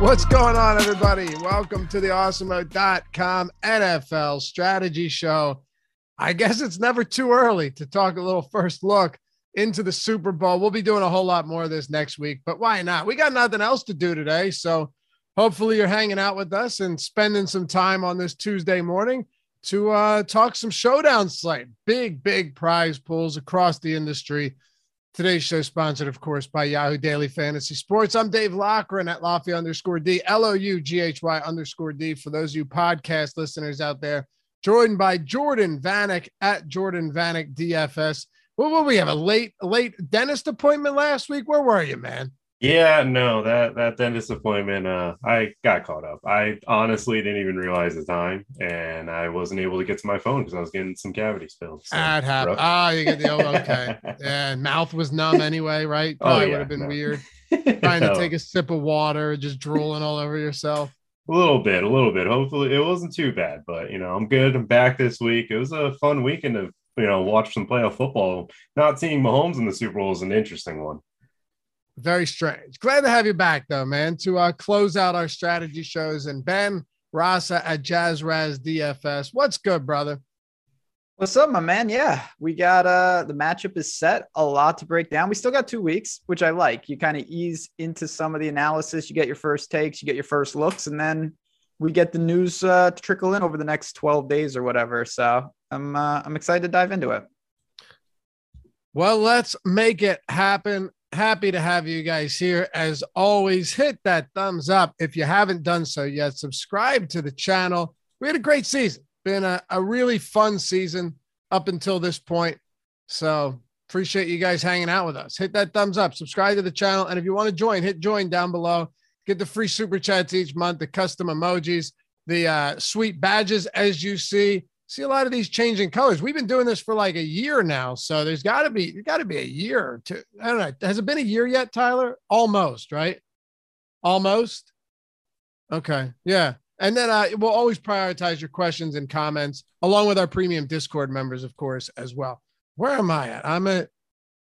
What's going on, everybody? Welcome to the awesemo.com NFL strategy show. I guess it's never too early to talk a little first look into the Super Bowl. We'll be doing a whole lot more of this next week, but why not? We got nothing else to do today. So hopefully you're hanging out with us and spending some time on this Tuesday morning to uh, talk some showdown slate. Big, big prize pools across the industry. Today's show sponsored, of course, by Yahoo Daily Fantasy Sports. I'm Dave Loughran at Lafayette underscore D, L O U G H Y underscore D. For those of you podcast listeners out there, joined by Jordan Vanek at Jordan Vanek DFS. What will we have? A late, late dentist appointment last week? Where were you, man? Yeah, no, that that dentist appointment, uh, I got caught up. I honestly didn't even realize the time, and I wasn't able to get to my phone because I was getting some cavity spills. So, that happened. Ah, you get the old okay. yeah, mouth was numb anyway, right? Oh, Probably oh, yeah, would have been no. weird. Trying no. to take a sip of water, just drooling all over yourself. A little bit, a little bit. Hopefully, it wasn't too bad, but you know, I'm good. I'm back this week. It was a fun weekend to you know watch some playoff football. Not seeing Mahomes in the Super Bowl is an interesting one. Very strange. Glad to have you back, though, man, to uh, close out our strategy shows. And Ben Rasa at Jazz Raz DFS. What's good, brother? What's up, my man? Yeah, we got uh the matchup is set. A lot to break down. We still got two weeks, which I like. You kind of ease into some of the analysis. You get your first takes, you get your first looks, and then we get the news uh, to trickle in over the next 12 days or whatever. So I'm uh, I'm excited to dive into it. Well, let's make it happen happy to have you guys here. As always, hit that thumbs up if you haven't done so yet. Subscribe to the channel. We had a great season, been a, a really fun season up until this point. So appreciate you guys hanging out with us. Hit that thumbs up, subscribe to the channel. And if you want to join, hit join down below. Get the free super chats each month, the custom emojis, the uh, sweet badges as you see see a lot of these changing colors. We've been doing this for like a year now, so there's got to be got to be a year or two. I don't know. Has it been a year yet, Tyler? Almost, right? Almost. Okay, yeah. And then uh, we'll always prioritize your questions and comments along with our premium Discord members, of course, as well. Where am I at? I'm at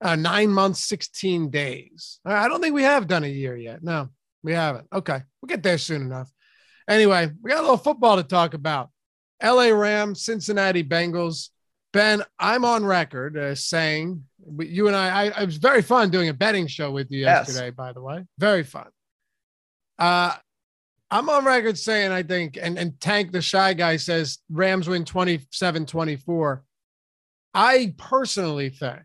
uh, nine months, 16 days. I don't think we have done a year yet. No, we haven't. Okay. We'll get there soon enough. Anyway, we got a little football to talk about. LA Rams, Cincinnati Bengals. Ben, I'm on record uh, saying you and I, I, it was very fun doing a betting show with you yes. yesterday, by the way. Very fun. Uh, I'm on record saying, I think, and, and Tank the Shy Guy says Rams win 27 24. I personally think,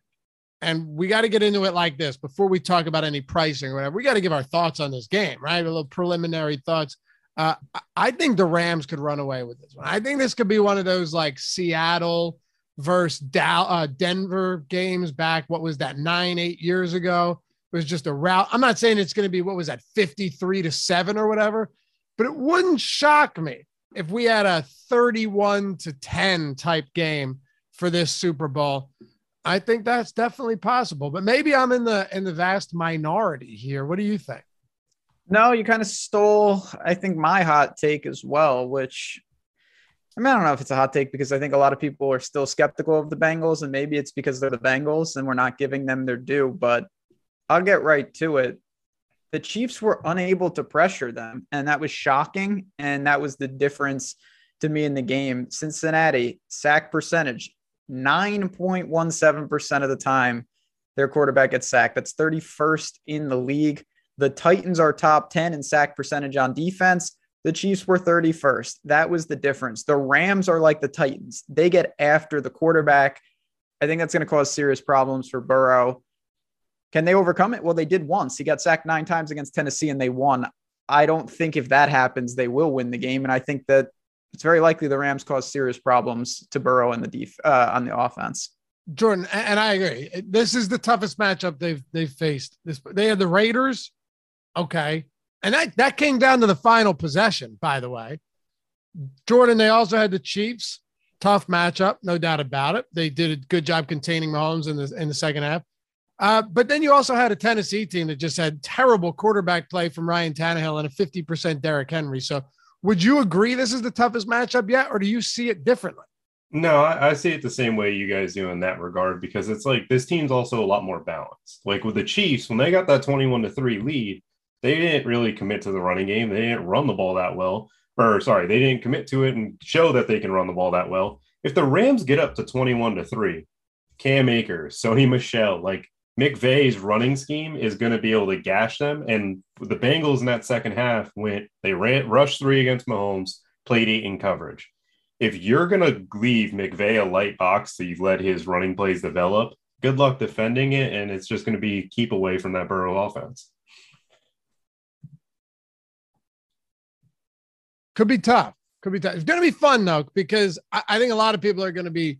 and we got to get into it like this before we talk about any pricing or whatever. We got to give our thoughts on this game, right? A little preliminary thoughts. Uh, I think the Rams could run away with this one. I think this could be one of those like Seattle versus uh, Denver games back. What was that? Nine, eight years ago. It was just a route. I'm not saying it's going to be what was that, 53 to seven or whatever, but it wouldn't shock me if we had a 31 to 10 type game for this Super Bowl. I think that's definitely possible, but maybe I'm in the in the vast minority here. What do you think? No, you kind of stole, I think, my hot take as well, which I mean, I don't know if it's a hot take because I think a lot of people are still skeptical of the Bengals, and maybe it's because they're the Bengals and we're not giving them their due, but I'll get right to it. The Chiefs were unable to pressure them, and that was shocking. And that was the difference to me in the game. Cincinnati, sack percentage, 9.17% of the time their quarterback gets sacked. That's 31st in the league. The Titans are top 10 in sack percentage on defense. The Chiefs were 31st. That was the difference. The Rams are like the Titans. They get after the quarterback. I think that's going to cause serious problems for Burrow. Can they overcome it? Well, they did once. He got sacked nine times against Tennessee and they won. I don't think if that happens, they will win the game. And I think that it's very likely the Rams cause serious problems to Burrow and the def- uh, on the offense. Jordan, and I agree. This is the toughest matchup they've they've faced. This they had the Raiders, Okay. And that, that came down to the final possession, by the way. Jordan, they also had the Chiefs. Tough matchup, no doubt about it. They did a good job containing Mahomes in the in the second half. Uh, but then you also had a Tennessee team that just had terrible quarterback play from Ryan Tannehill and a 50% Derrick Henry. So would you agree this is the toughest matchup yet, or do you see it differently? No, I, I, see it the same way you guys do in that regard because it's like this team's also a lot more balanced. Like with the Chiefs, when they got that 21 to 3 lead, they didn't really commit to the running game. They didn't run the ball that well. Or sorry, they didn't commit to it and show that they can run the ball that well. If the Rams get up to 21 to 3, Cam Akers, Sony Michel, like McVay's running scheme is going to be able to gash them. And the Bengals in that second half went, they ran, rushed three against Mahomes, played eight in coverage. If you're going to leave McVay a light box so you've let his running plays develop, good luck defending it. And it's just going to be keep away from that Burrow offense. Could be tough. Could be tough. It's going to be fun, though, because I, I think a lot of people are going to be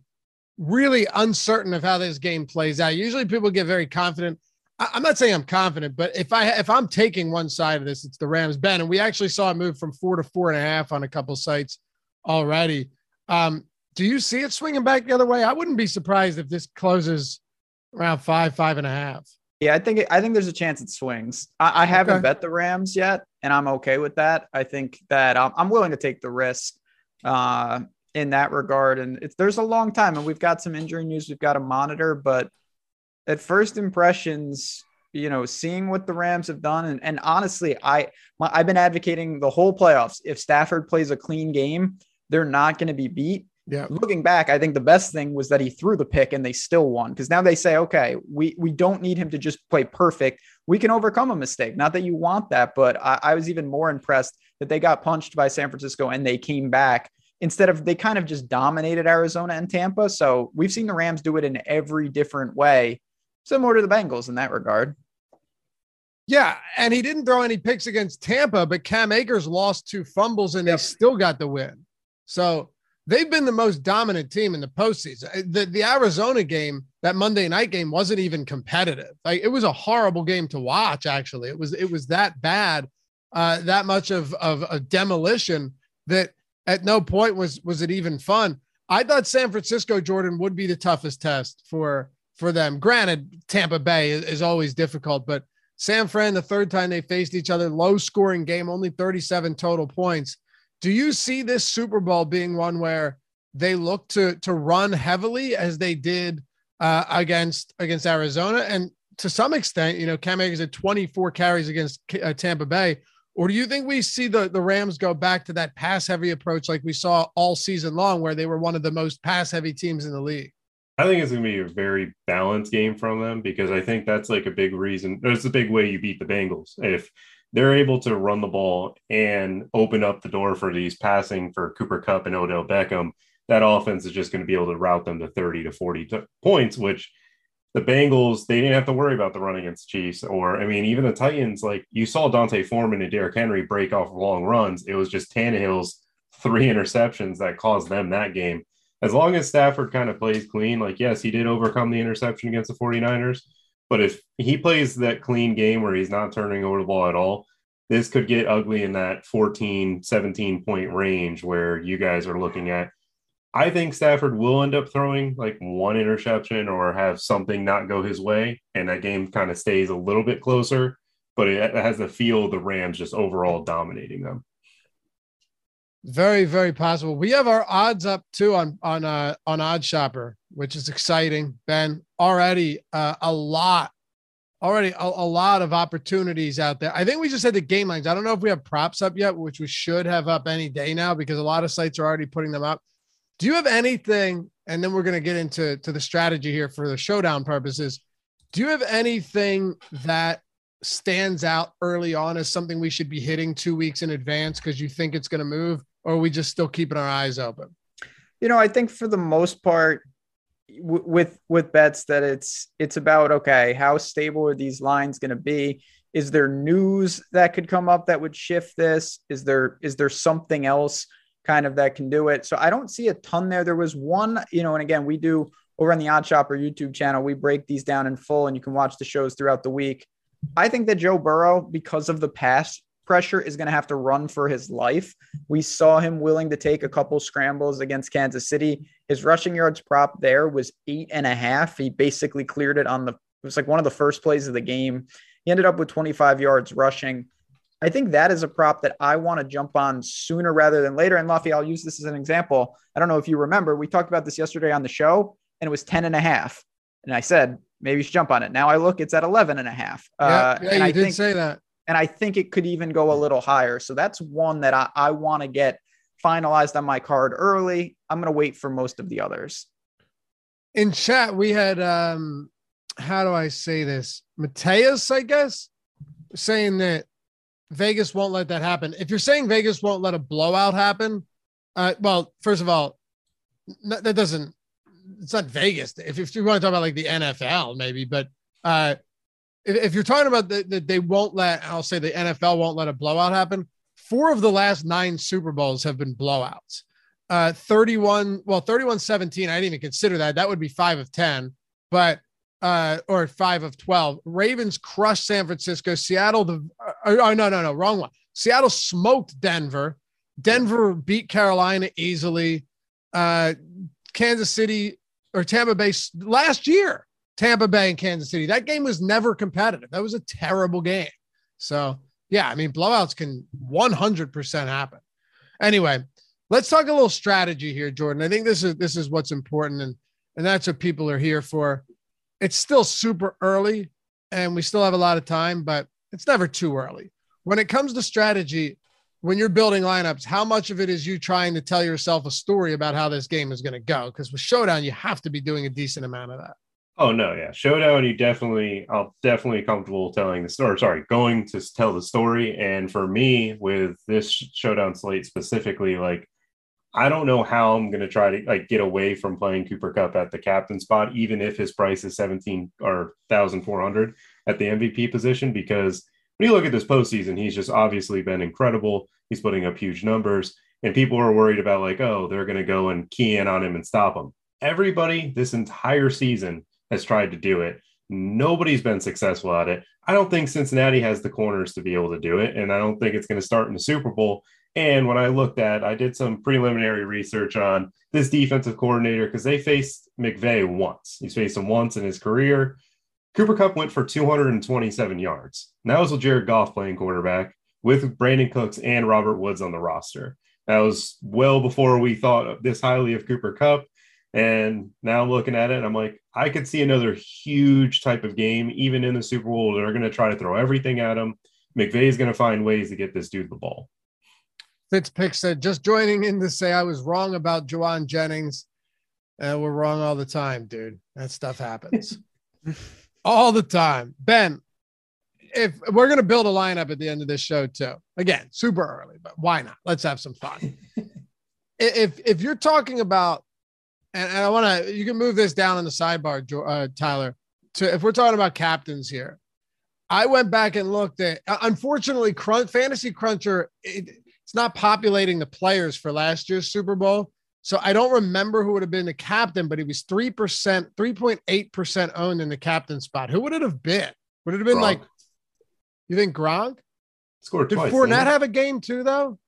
really uncertain of how this game plays out. Usually people get very confident. I, am not saying I'm confident, but if I if I'm taking one side of this, it's the Rams. Ben, and we actually saw it move from four to four and a half on a couple sites already. Um, do you see it swinging back the other way? I wouldn't be surprised if this closes around five, five and a half. Yeah, I think I think there's a chance it swings. I, I haven't okay. bet the Rams yet, and I'm okay with that. I think that I'm, I'm willing to take the risk. Uh, in that regard. And there's a long time, and we've got some injury news we've got to monitor. But at first impressions, you know, seeing what the Rams have done, and, and honestly, I my, I've been advocating the whole playoffs. If Stafford plays a clean game, they're not going to be beat. Yeah. Looking back, I think the best thing was that he threw the pick and they still won because now they say, okay, we we don't need him to just play perfect. We can overcome a mistake. Not that you want that, but I, I was even more impressed that they got punched by San Francisco and they came back instead of they kind of just dominated Arizona and Tampa. So we've seen the Rams do it in every different way, similar to the Bengals in that regard. Yeah, and he didn't throw any picks against Tampa, but Cam Akers lost two fumbles and yep. they still got the win. So they've been the most dominant team in the postseason. Uh, the, the Arizona game, that Monday night game, wasn't even competitive. Like it was a horrible game to watch. Actually, it was it was that bad, uh, that much of of a demolition that at no point was was it even fun. I thought San Francisco Jordan would be the toughest test for for them. Granted, Tampa Bay is, is always difficult, but San Fran, the third time they faced each other, low scoring game, only 37 total points. Do you see this Super Bowl being one where they look to to run heavily as they did uh, against against Arizona, and to some extent, you know, Cam Akers had 24 carries against uh, Tampa Bay. Or do you think we see the, the Rams go back to that pass heavy approach like we saw all season long, where they were one of the most pass heavy teams in the league? I think it's going to be a very balanced game from them because I think that's like a big reason. That's a big way you beat the Bengals. If they're able to run the ball and open up the door for these passing for Cooper Kupp and Odell Beckham, that offense is just going to be able to route them to 30 to 40 t- points, which the Bengals, they didn't have to worry about the run against Chiefs. Or, I mean, even the Titans, like you saw D'Onta Foreman and Derrick Henry break off long runs. It was just Tannehill's three interceptions that caused them that game. As long as Stafford kind of plays clean, like, yes, he did overcome the interception against the 49ers. But if he plays that clean game where he's not turning over the ball at all, this could get ugly in that 14, 17 point range where you guys are looking at I think Stafford will end up throwing like one interception or have something not go his way, and that game kind of stays a little bit closer. But it has the feel of the Rams just overall dominating them. Very, very possible. We have our odds up too on on uh, on OddsShopper, which is exciting. Ben already uh, a lot, already a, a lot of opportunities out there. I think we just had the game lines. I don't know if we have props up yet, which we should have up any day now because a lot of sites are already putting them up do you have anything? And then we're going to get into to the strategy here for the showdown purposes. Do you have anything that stands out early on as something we should be hitting two weeks in advance because you think it's going to move, or are we just still keeping our eyes open? You know, I think for the most part, w- with with bets that it's it's about okay, how stable are these lines going to be? Is there news that could come up that would shift this? Is there is there something else? kind of that can do it. So I don't see a ton there. There was one, you know, and again, we do over on the OddsShopper YouTube channel, we break these down in full and you can watch the shows throughout the week. I think that Joe Burrow, because of the pass pressure, is going to have to run for his life. We saw him willing to take a couple scrambles against Kansas City. His rushing yards prop there was eight and a half. He basically cleared it on the, it was like one of the first plays of the game. He ended up with 25 yards rushing. I think that is a prop that I want to jump on sooner rather than later. And Loughy, I'll use this as an example. I don't know if you remember, we talked about this yesterday on the show and it was 10 and a half. And I said, maybe you should jump on it. Now I look, it's at 11 and a half. Yeah, uh, yeah and you I did think, say that. And I think it could even go a little higher. So that's one that I, I want to get finalized on my card early. I'm going to wait for most of the others. In chat, we had, um, how do I say this? Mateus, I guess, saying that Vegas won't let that happen. If you're saying Vegas won't let a blowout happen, uh, well, first of all, that doesn't. It's not Vegas. If, if you want to talk about like the NFL, maybe, but uh, if, you're talking about that the, they won't let, I'll say the NFL won't let a blowout happen. Four of the last nine Super Bowls have been blowouts. Uh, 31, well, 31 17. I didn't even consider that. That would be five of 10, but, uh, or five of 12. Ravens crushed San Francisco. Seattle, the, uh, oh, no, no, no, wrong one. Seattle smoked Denver. Denver beat Carolina easily. Uh, Kansas City or Tampa Bay last year, Tampa Bay and Kansas City. That game was never competitive. That was a terrible game. So, yeah, I mean, blowouts can 100% happen. Anyway, let's talk a little strategy here, Jordan. I think this is this is what's important and and that's what people are here for. It's still super early and we still have a lot of time, but it's never too early. When it comes to strategy, when you're building lineups, how much of it is you trying to tell yourself a story about how this game is going to go? Because with Showdown, you have to be doing a decent amount of that. Oh no, yeah, Showdown. You definitely, I'll definitely comfortable telling the story. Sorry, going to tell the story. And for me, with this Showdown slate specifically, like I don't know how I'm going to try to like get away from playing Cooper Kupp at the captain spot, even if his price is 17 or 1,400 at the MVP position, because when you look at this postseason, he's just obviously been incredible. He's putting up huge numbers, and people are worried about like, oh, they're going to go and key in on him and stop him. Everybody this entire season has tried to do it. Nobody's been successful at it. I don't think Cincinnati has the corners to be able to do it, and I don't think it's going to start in the Super Bowl. And when I looked at, I did some preliminary research on this defensive coordinator because they faced McVay once. He's faced him once in his career. Cooper Kupp went for 227 yards. And that was with Jared Goff playing quarterback with Brandin Cooks and Robert Woods on the roster. That was well before we thought this highly of Cooper Kupp. And now I'm looking at it, I'm like, I could see another huge type of game, even in the Super Bowl. They're going to try to throw everything at him. McVay is going to find ways to get this dude the ball. Fitzpick said, just joining in to say I was wrong about Jauan Jennings. Uh, we're wrong all the time, dude. That stuff happens all the time. Ben, if we're going to build a lineup at the end of this show too, again, super early, but why not? Let's have some fun. if if you're talking about, and, and I want to, you can move this down in the sidebar, uh, Tyler. To if we're talking about captains here, I went back and looked at. Uh, unfortunately, Crunch, Fantasy Cruncher, it, it's not populating the players for last year's Super Bowl. So I don't remember who would have been the captain, but he was 3%, 3.8% owned in the captain spot. Who would it have been? Would it have been Gronk. like you think Gronk scored Did twice? Did Fournette have a game too, though?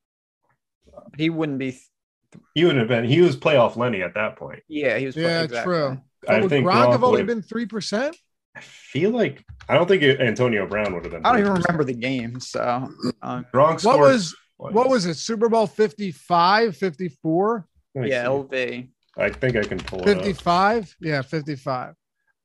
He wouldn't be. He wouldn't have been. He was playoff Lenny at that point. Yeah, he was. Yeah, exactly. true. I would think Gronk, Gronk have only been three percent. I feel like I don't think Antonio Brown would have been. 3%. I don't even remember the game. So um, Gronk. What was twice. what was it? Super Bowl 55, 54? Yeah, see. LV. I think I can pull 55. Yeah, 55.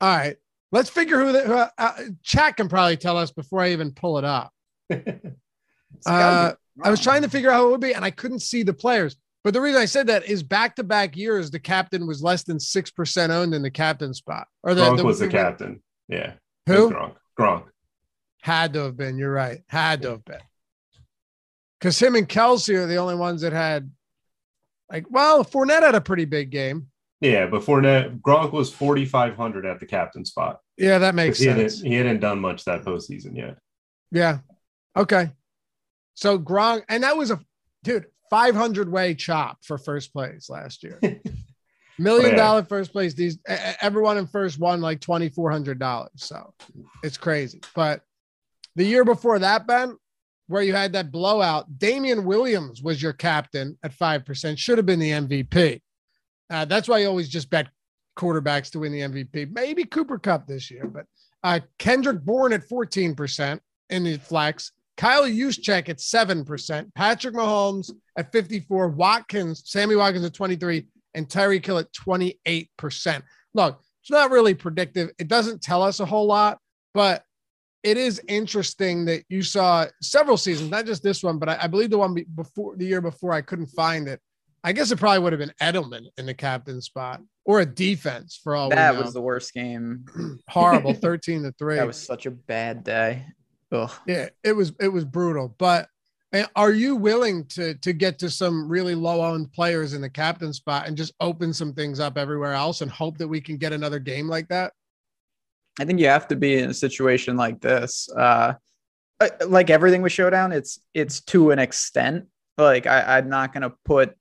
All right. Let's figure who the who, uh, chat can probably tell us before I even pull it up. uh, I was trying to figure out who it would be, and I couldn't see the players. But the reason I said that is back to back years, the captain was less than 6% owned in the captain spot. Or the, Gronk the, was the, captain. Yeah. Who? Gronk. Gronk. Had to have been. You're right. Had to have been. Because him and Kelsey are the only ones that had, like, well, Fournette had a pretty big game. Yeah, but Fournette, Gronk was 4,500 at the captain spot. Yeah, that makes he sense. Hadn't, he hadn't done much that postseason yet. Yeah. Okay. So Gronk, and that was a dude, 500 way chop for first place last year. Million oh, dollar first place. These everyone in first won like twenty four hundred dollars. So it's crazy. But the year before that, Ben, where you had that blowout, Damien Williams was your captain at five percent. Should have been the MVP. Uh, that's why you always just bet quarterbacks to win the MVP. Maybe Cooper Kupp this year, but uh, Kendrick Bourne at fourteen percent in the flex. Kyle Juszczyk at 7%, Patrick Mahomes at 54, Watkins, Sammy Watkins at 23, and Tyreek Hill at 28%. Look, it's not really predictive. It doesn't tell us a whole lot, but it is interesting that you saw several seasons, not just this one, but I, I believe the one before the year before I couldn't find it. I guess it probably would have been Edelman in the captain spot or a defense for all that was the worst game. Horrible, thirteen to three. That was such a bad day. Ugh. Yeah, it was it was brutal. But are you willing to to get to some really low owned players in the captain spot and just open some things up everywhere else and hope that we can get another game like that? I think you have to be in a situation like this. Uh, like everything with Showdown, it's it's to an extent. Like I, I'm not gonna put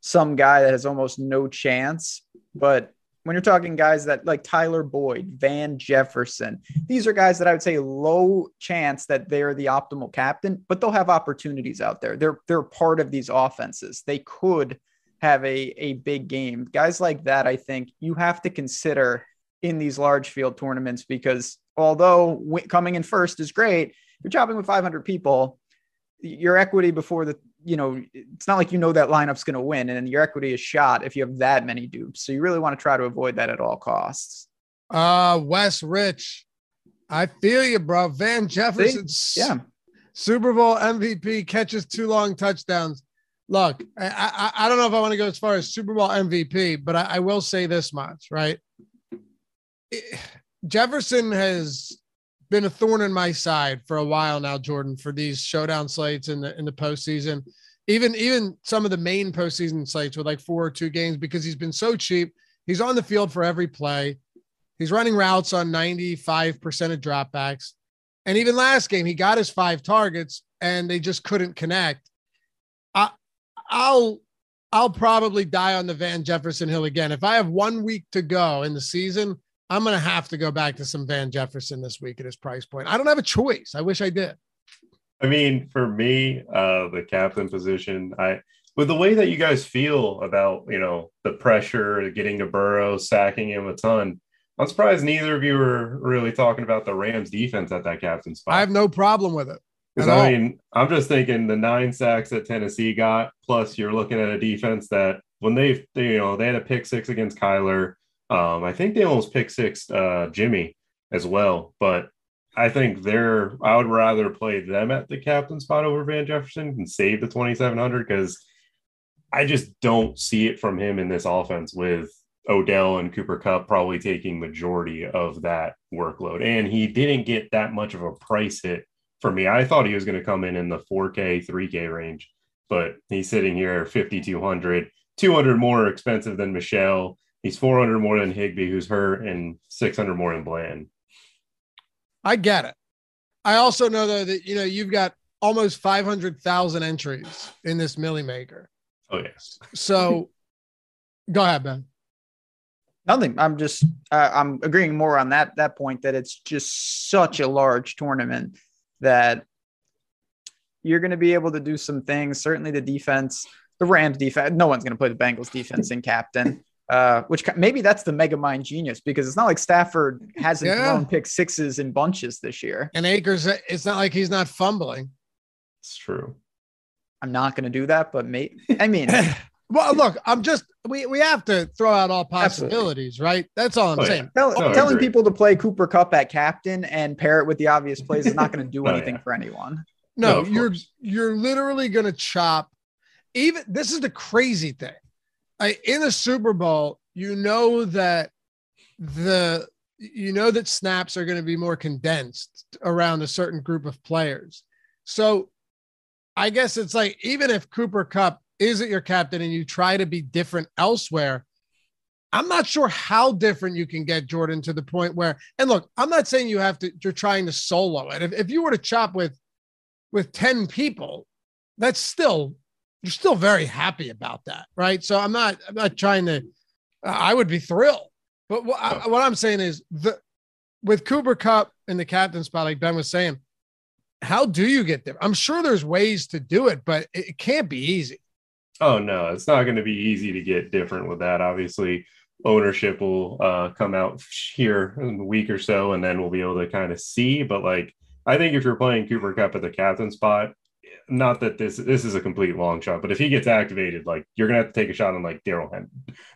some guy that has almost no chance, but when you're talking guys that like Tyler Boyd, Van Jefferson, these are guys that I would say low chance that they're the optimal captain, but they'll have opportunities out there. They're they're part of these offenses. They could have a a big game. Guys like that, I think you have to consider in these large field tournaments because although w- coming in first is great, you're chopping with 500 people. Your equity before the, you know, it's not like you know that lineup's going to win, and your equity is shot if you have that many dupes. So you really want to try to avoid that at all costs. Uh, Wes Rich, I feel you, bro. Van Jefferson, yeah, Super Bowl MVP catches two long touchdowns. Look, I, I, I don't know if I want to go as far as Super Bowl MVP, but I, I will say this much, right? Jefferson has been a thorn in my side for a while now, Jordan, for these showdown slates in the in the postseason. Even even some of the main postseason slates with like four or two games because he's been so cheap. He's on the field for every play. He's running routes on 95% of dropbacks. And even last game, he got his five targets and they just couldn't connect. I, I'll I'll probably die on the Van Jefferson hill again. If I have one week to go in the season, I'm going to have to go back to some Van Jefferson this week at his price point. I don't have a choice. I wish I did. I mean, for me, uh, the captain position, I with the way that you guys feel about you know the pressure, getting to Burrow, sacking him a ton. I'm surprised neither of you were really talking about the Rams defense at that captain spot. I have no problem with it. Because I mean, I'm just thinking the nine sacks that Tennessee got, plus you're looking at a defense that when they, they you know, they had a pick six against Kyler. Um, I think they almost pick six uh, Jimmy as well, but I think they're. I would rather play them at the captain spot over Van Jefferson and save the 2700 because I just don't see it from him in this offense with Odell and Cooper Kupp probably taking majority of that workload, and he didn't get that much of a price hit for me. I thought he was going to come in in the 4K, 3K range, but he's sitting here 5200, 200 more expensive than Michel He's 400 more than Higbee, who's hurt, and 600 more than Bland. I get it. I also know though that you know you've got almost 500,000 entries in this Milly Maker. Oh yes. So, go ahead, Ben. Nothing. I'm just uh, I'm agreeing more on that that point that it's just such a large tournament that you're going to be able to do some things. Certainly, the defense, the Rams defense. No one's going to play the Bengals defense in captain. Uh, which maybe that's the mega mind genius because it's not like Stafford hasn't yeah. thrown pick sixes in bunches this year. And Akers, it's not like he's not fumbling. It's true. I'm not going to do that, but maybe. I mean, well, look, I'm just we we have to throw out all possibilities, Absolutely. right? That's all I'm oh, saying. Yeah. Tell, no, telling people to play Cooper Kupp at captain and pair it with the obvious plays is not going to do oh, anything yeah. for anyone. No, no you're course. you're literally going to chop. Even this is the crazy thing I, in a Super Bowl, you know that the you know that snaps are going to be more condensed around a certain group of players. So I guess it's like even if Cooper Kupp isn't your captain and you try to be different elsewhere, I'm not sure how different you can get Jordan to the point where, and look, I'm not saying you have to, you're trying to solo it. If, if you were to chop with, with 10 people, that's still you're still very happy about that, right? So I'm not I'm not trying to. I would be thrilled, but what, I, what I'm saying is the with Cooper Kupp in the captain spot, like Ben was saying, how do you get there? I'm sure there's ways to do it, but it can't be easy. Oh no, it's not going to be easy to get different with that. Obviously, ownership will uh, come out here in a week or so, and then we'll be able to kind of see. But like, I think if you're playing Cooper Kupp at the captain spot, not that this this is a complete long shot, but if he gets activated, like you're gonna have to take a shot on like Daryl Hen-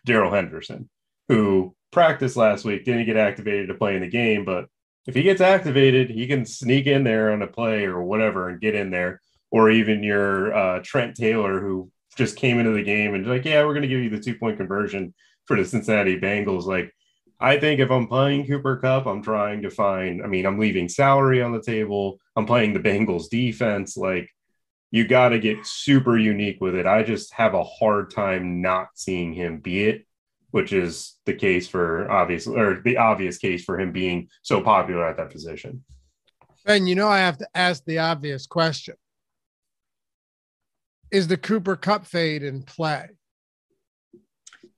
Darrell Henderson, who practiced last week, didn't get activated to play in the game, but if he gets activated, he can sneak in there on a play or whatever and get in there. Or even your uh, Trent Taylor, who just came into the game and like, yeah, we're to give you the two point conversion for the Cincinnati Bengals. Like, I think if I'm playing Cooper Kupp, I'm trying to find, I mean, I'm leaving salary on the table. I'm playing the Bengals defense. Like, you got to get super unique with it. I just have a hard time not seeing him be it, which is the case for obvious or the obvious case for him being so popular at that position. And you know, I have to ask the obvious question Is the Cooper Kupp fade in play?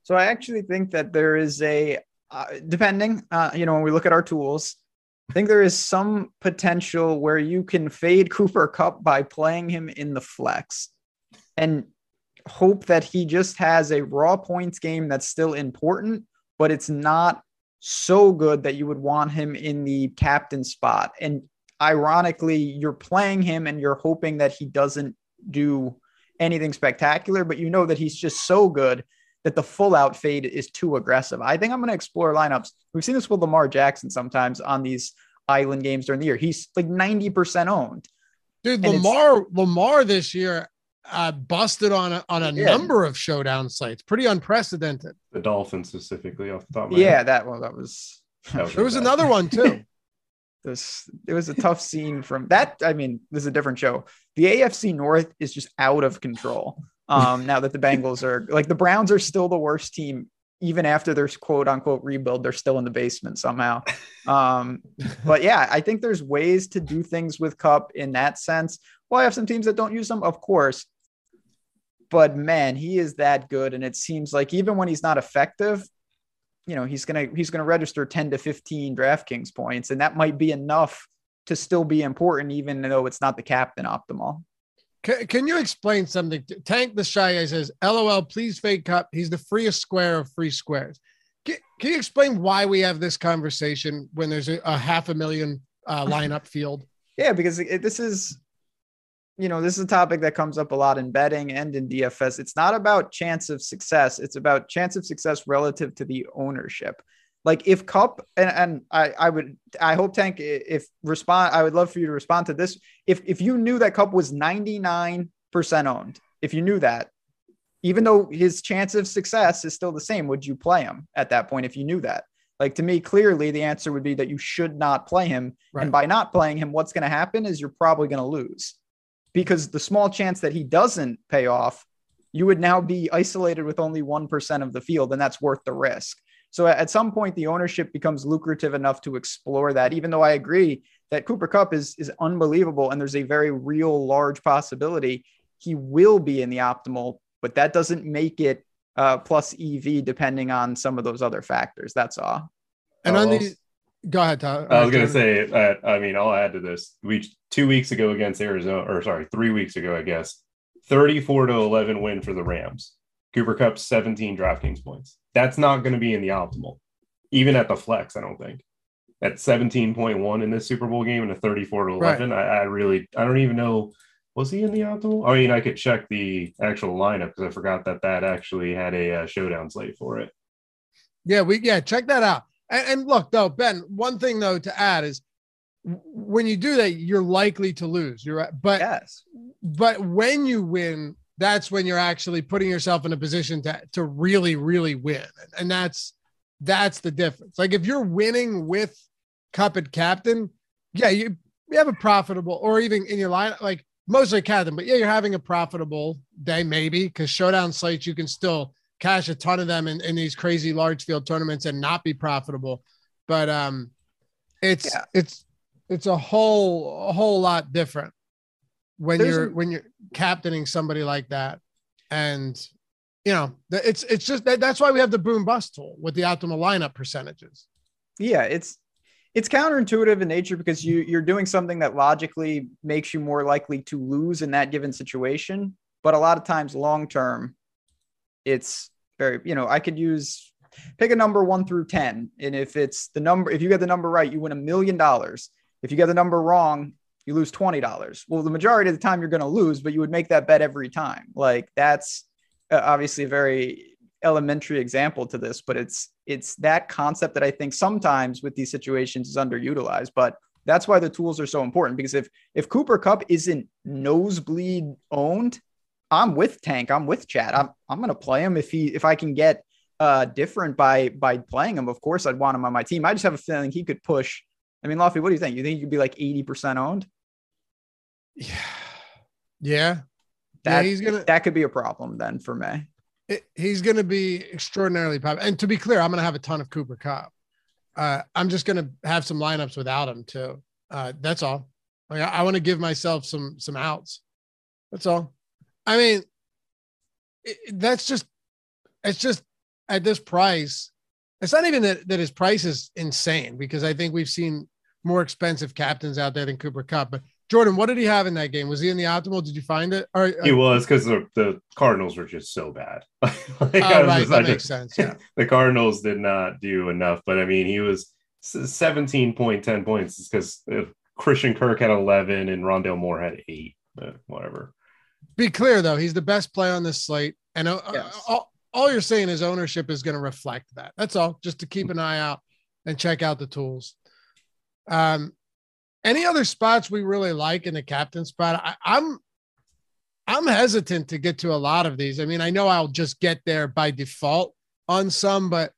So I actually think that there is a, uh, depending, uh, you know, when we look at our tools, I think there is some potential where you can fade Cooper Kupp by playing him in the flex and hope that he just has a raw points game that's still important, but it's not so good that you would want him in the captain spot. And ironically, you're playing him and you're hoping that he doesn't do anything spectacular, but you know that he's just so good that the full out fade is too aggressive. I think I'm going to explore lineups. We've seen this with Lamar Jackson sometimes on these island games during the year. He's like 90% owned. Dude, Lamar Lamar this year uh, busted on a, on a yeah. number of showdown sites. Pretty unprecedented. The Dolphins specifically off the top of Yeah, head. that well, that was. That was there was bad. another one too. this it was a tough scene from that. I mean, this is a different show. The AFC North is just out of control. Um, now that the Bengals are like the Browns are still the worst team, even after their quote unquote rebuild, they're still in the basement somehow. Um, but yeah, I think there's ways to do things with Kupp in that sense. Well, I have some teams that don't use them, of course. But man, he is that good. And it seems like even when he's not effective, you know, he's gonna he's gonna register 10 to 15 DraftKings points, and that might be enough to still be important, even though it's not the captain optimal. Can, can you explain something? Tank the Shy Guy says, LOL, please fake Kupp. He's the freest square of free squares. Can, can you explain why we have this conversation when there's a, a half a million uh, lineup field? Yeah, because it, this is, you know, this is a topic that comes up a lot in betting and in DFS. It's not about chance of success, it's about chance of success relative to the ownership. Like if Kupp and, and I, I would I hope Tank if respond I would love for you to respond to this. If if you knew that Kupp was 99% owned, if you knew that, even though his chance of success is still the same, would you play him at that point if you knew that? Like to me, clearly the answer would be that you should not play him. Right. And by not playing him, what's going to happen is you're probably going to lose because the small chance that he doesn't pay off, you would now be isolated with only 1% of the field, and that's worth the risk. So at some point, the ownership becomes lucrative enough to explore that, even though I agree that Cooper Kupp is, is unbelievable and there's a very real large possibility he will be in the optimal, but that doesn't make it uh, plus EV depending on some of those other factors. That's all. And on the go ahead, Tom. I was going to say that. I mean, I'll add to this. We two weeks ago against Arizona, or sorry, three weeks ago, I guess, 34 to 11 win for the Rams. Cooper Kupp 17 DraftKings points that's not going to be in the optimal, even at the flex. I don't think at 17.1 in this Super Bowl game and a 34 to 11. Right. I, I, really, I don't even know. Was he in the optimal? I mean, I could check the actual lineup because I forgot that that actually had a uh, showdown slate for it. Yeah, we yeah check that out. And, and look, though, Ben, one thing though to add is when you do that, you're likely to lose. You're right, but yes, but when you win, that's when you're actually putting yourself in a position to to really really win. And that's that's the difference. Like if you're winning with Kupp and captain yeah you, you have a profitable or even in your line like mostly captain but yeah you're having a profitable day maybe because showdown slates you can still cash a ton of them in, in these crazy large field tournaments and not be profitable. But um it's yeah. it's it's a whole a whole lot different when There's you're a, when you're captaining somebody like that and you know it's it's just that, that's why we have the boom bust tool with the optimal lineup percentages. Yeah it's it's counterintuitive in nature because you you're doing something that logically makes you more likely to lose in that given situation. But a lot of times long term it's very you know i could use pick a number 1 through 10 and if it's the number if you get the number right you win a million dollars. If you get the number wrong you lose $20. Well, the majority of the time you're going to lose, but you would make that bet every time. Like that's uh, obviously a very elementary example to this, but it's it's that concept that I think sometimes with these situations is underutilized. But that's why the tools are so important because if if Cooper Kupp isn't nosebleed owned, I'm with Tank. I'm with Chad. I'm I'm gonna play him if he if I can get uh different by by playing him. Of course, I'd want him on my team. I just have a feeling he could push. I mean, Loughy, what do you think? You think he could be like 80% owned? Yeah. Yeah. That, yeah, he's gonna that could be a problem then for me. It, he's gonna be extraordinarily popular. And to be clear, I'm gonna have a ton of Cooper Kupp. Uh, I'm just gonna have some lineups without him too. Uh, that's all. Like, I, I want to give myself some some outs. That's all. I mean, it, that's just it's just at this price. It's not even that, that his price is insane because I think we've seen more expensive captains out there than Cooper Kupp, But Jordan, what did he have in that game? Was he in the optimal? Did you find it? Or, he was because the, the Cardinals were just so bad. like, oh, right, just, that makes just, sense. Yeah, the Cardinals did not do enough. But I mean, he was 17.10 points because uh, Christian Kirk had 11 and Rondale Moore had eight. But whatever. Be clear though, he's the best player on this slate, and uh, yes. all, all you're saying is ownership is going to reflect that. That's all. Just to keep an eye out and check out the tools. Um, any other spots we really like in the captain spot? I, I'm I'm hesitant to get to a lot of these. I mean, I know I'll just get there by default on some, but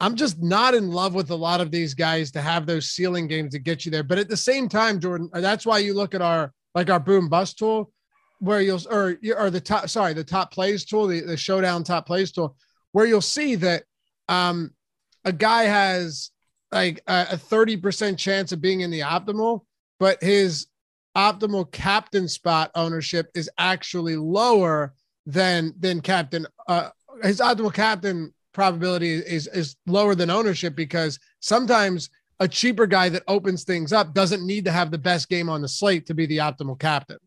I'm just not in love with a lot of these guys to have those ceiling games to get you there. But at the same time, Jordan, that's why you look at our like our boom bust tool, where you'll or or the top sorry the top plays tool, the, the showdown top plays tool, where you'll see that um a guy has like a thirty percent chance of being in the optimal, but his optimal captain spot ownership is actually lower than than captain. Uh, his optimal captain probability is is lower than ownership because sometimes a cheaper guy that opens things up doesn't need to have the best game on the slate to be the optimal captain.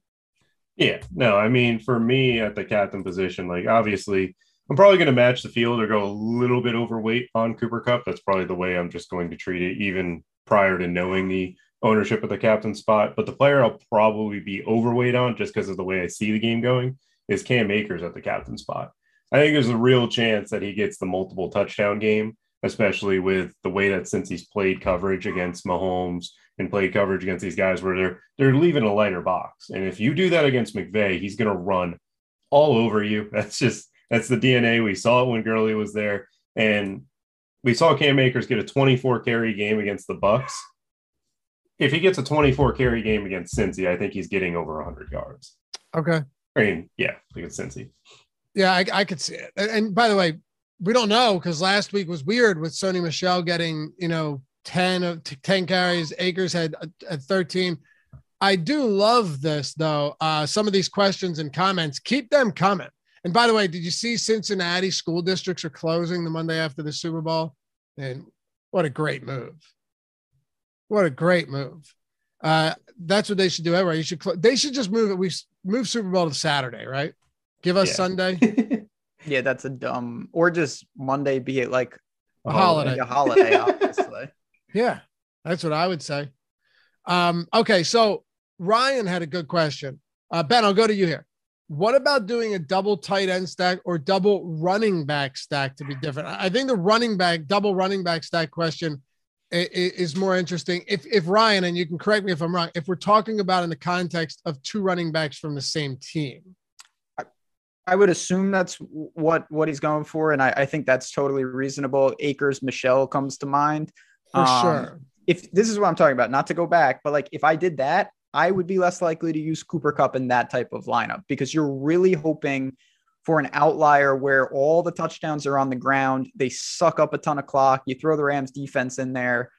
Yeah, no, I mean for me at the captain position, like obviously I'm probably going to match the field or go a little bit overweight on Cooper Kupp. That's probably the way I'm just going to treat it, even prior to knowing the ownership of the captain spot. But the player I'll probably be overweight on just because of the way I see the game going is Cam Akers at the captain spot. I think there's a real chance that he gets the multiple touchdown game, especially with the way that since he's played coverage against Mahomes and played coverage against these guys where they're they're leaving a lighter box. And if you do that against McVay, he's gonna run all over you. That's just that's the DNA. We saw it when Gurley was there. And we saw Cam Akers get a 24 carry game against the Bucs if he gets a 24 carry game against Cincy, I think he's getting over 100 yards. Okay. I mean, yeah, against Cincy. Yeah, I, I could see it. And by the way, we don't know because last week was weird with Sony Michel getting, you know, 10 of 10 carries. Akers had at 13. I do love this though. Uh, some of these questions and comments, keep them coming. And by the way, did you see Cincinnati school districts are closing the Monday after the Super Bowl? And what a great move. What a great move. Uh, that's what they should do everywhere. You should cl- they should just move it. We move Super Bowl to Saturday, right? Give us yeah. Sunday. yeah, that's a dumb or just Monday be it like a holiday. a holiday, obviously. yeah, that's what I would say. Um, okay, so Ryan had a good question. Uh, ben, I'll go to you here. What about doing a double tight end stack or double running back stack to be different? I think the running back, double running back stack question is more interesting. If if Ryan, and you can correct me if I'm wrong, if we're talking about in the context of two running backs from the same team. I would assume that's what what he's going for, and I, I think that's totally reasonable. Akers Michel comes to mind for um, sure. If this is what I'm talking about, not to go back, but like if I did that, I would be less likely to use Cooper Kupp in that type of lineup because you're really hoping for an outlier where all the touchdowns are on the ground. They suck up a ton of clock. You throw the Rams defense in there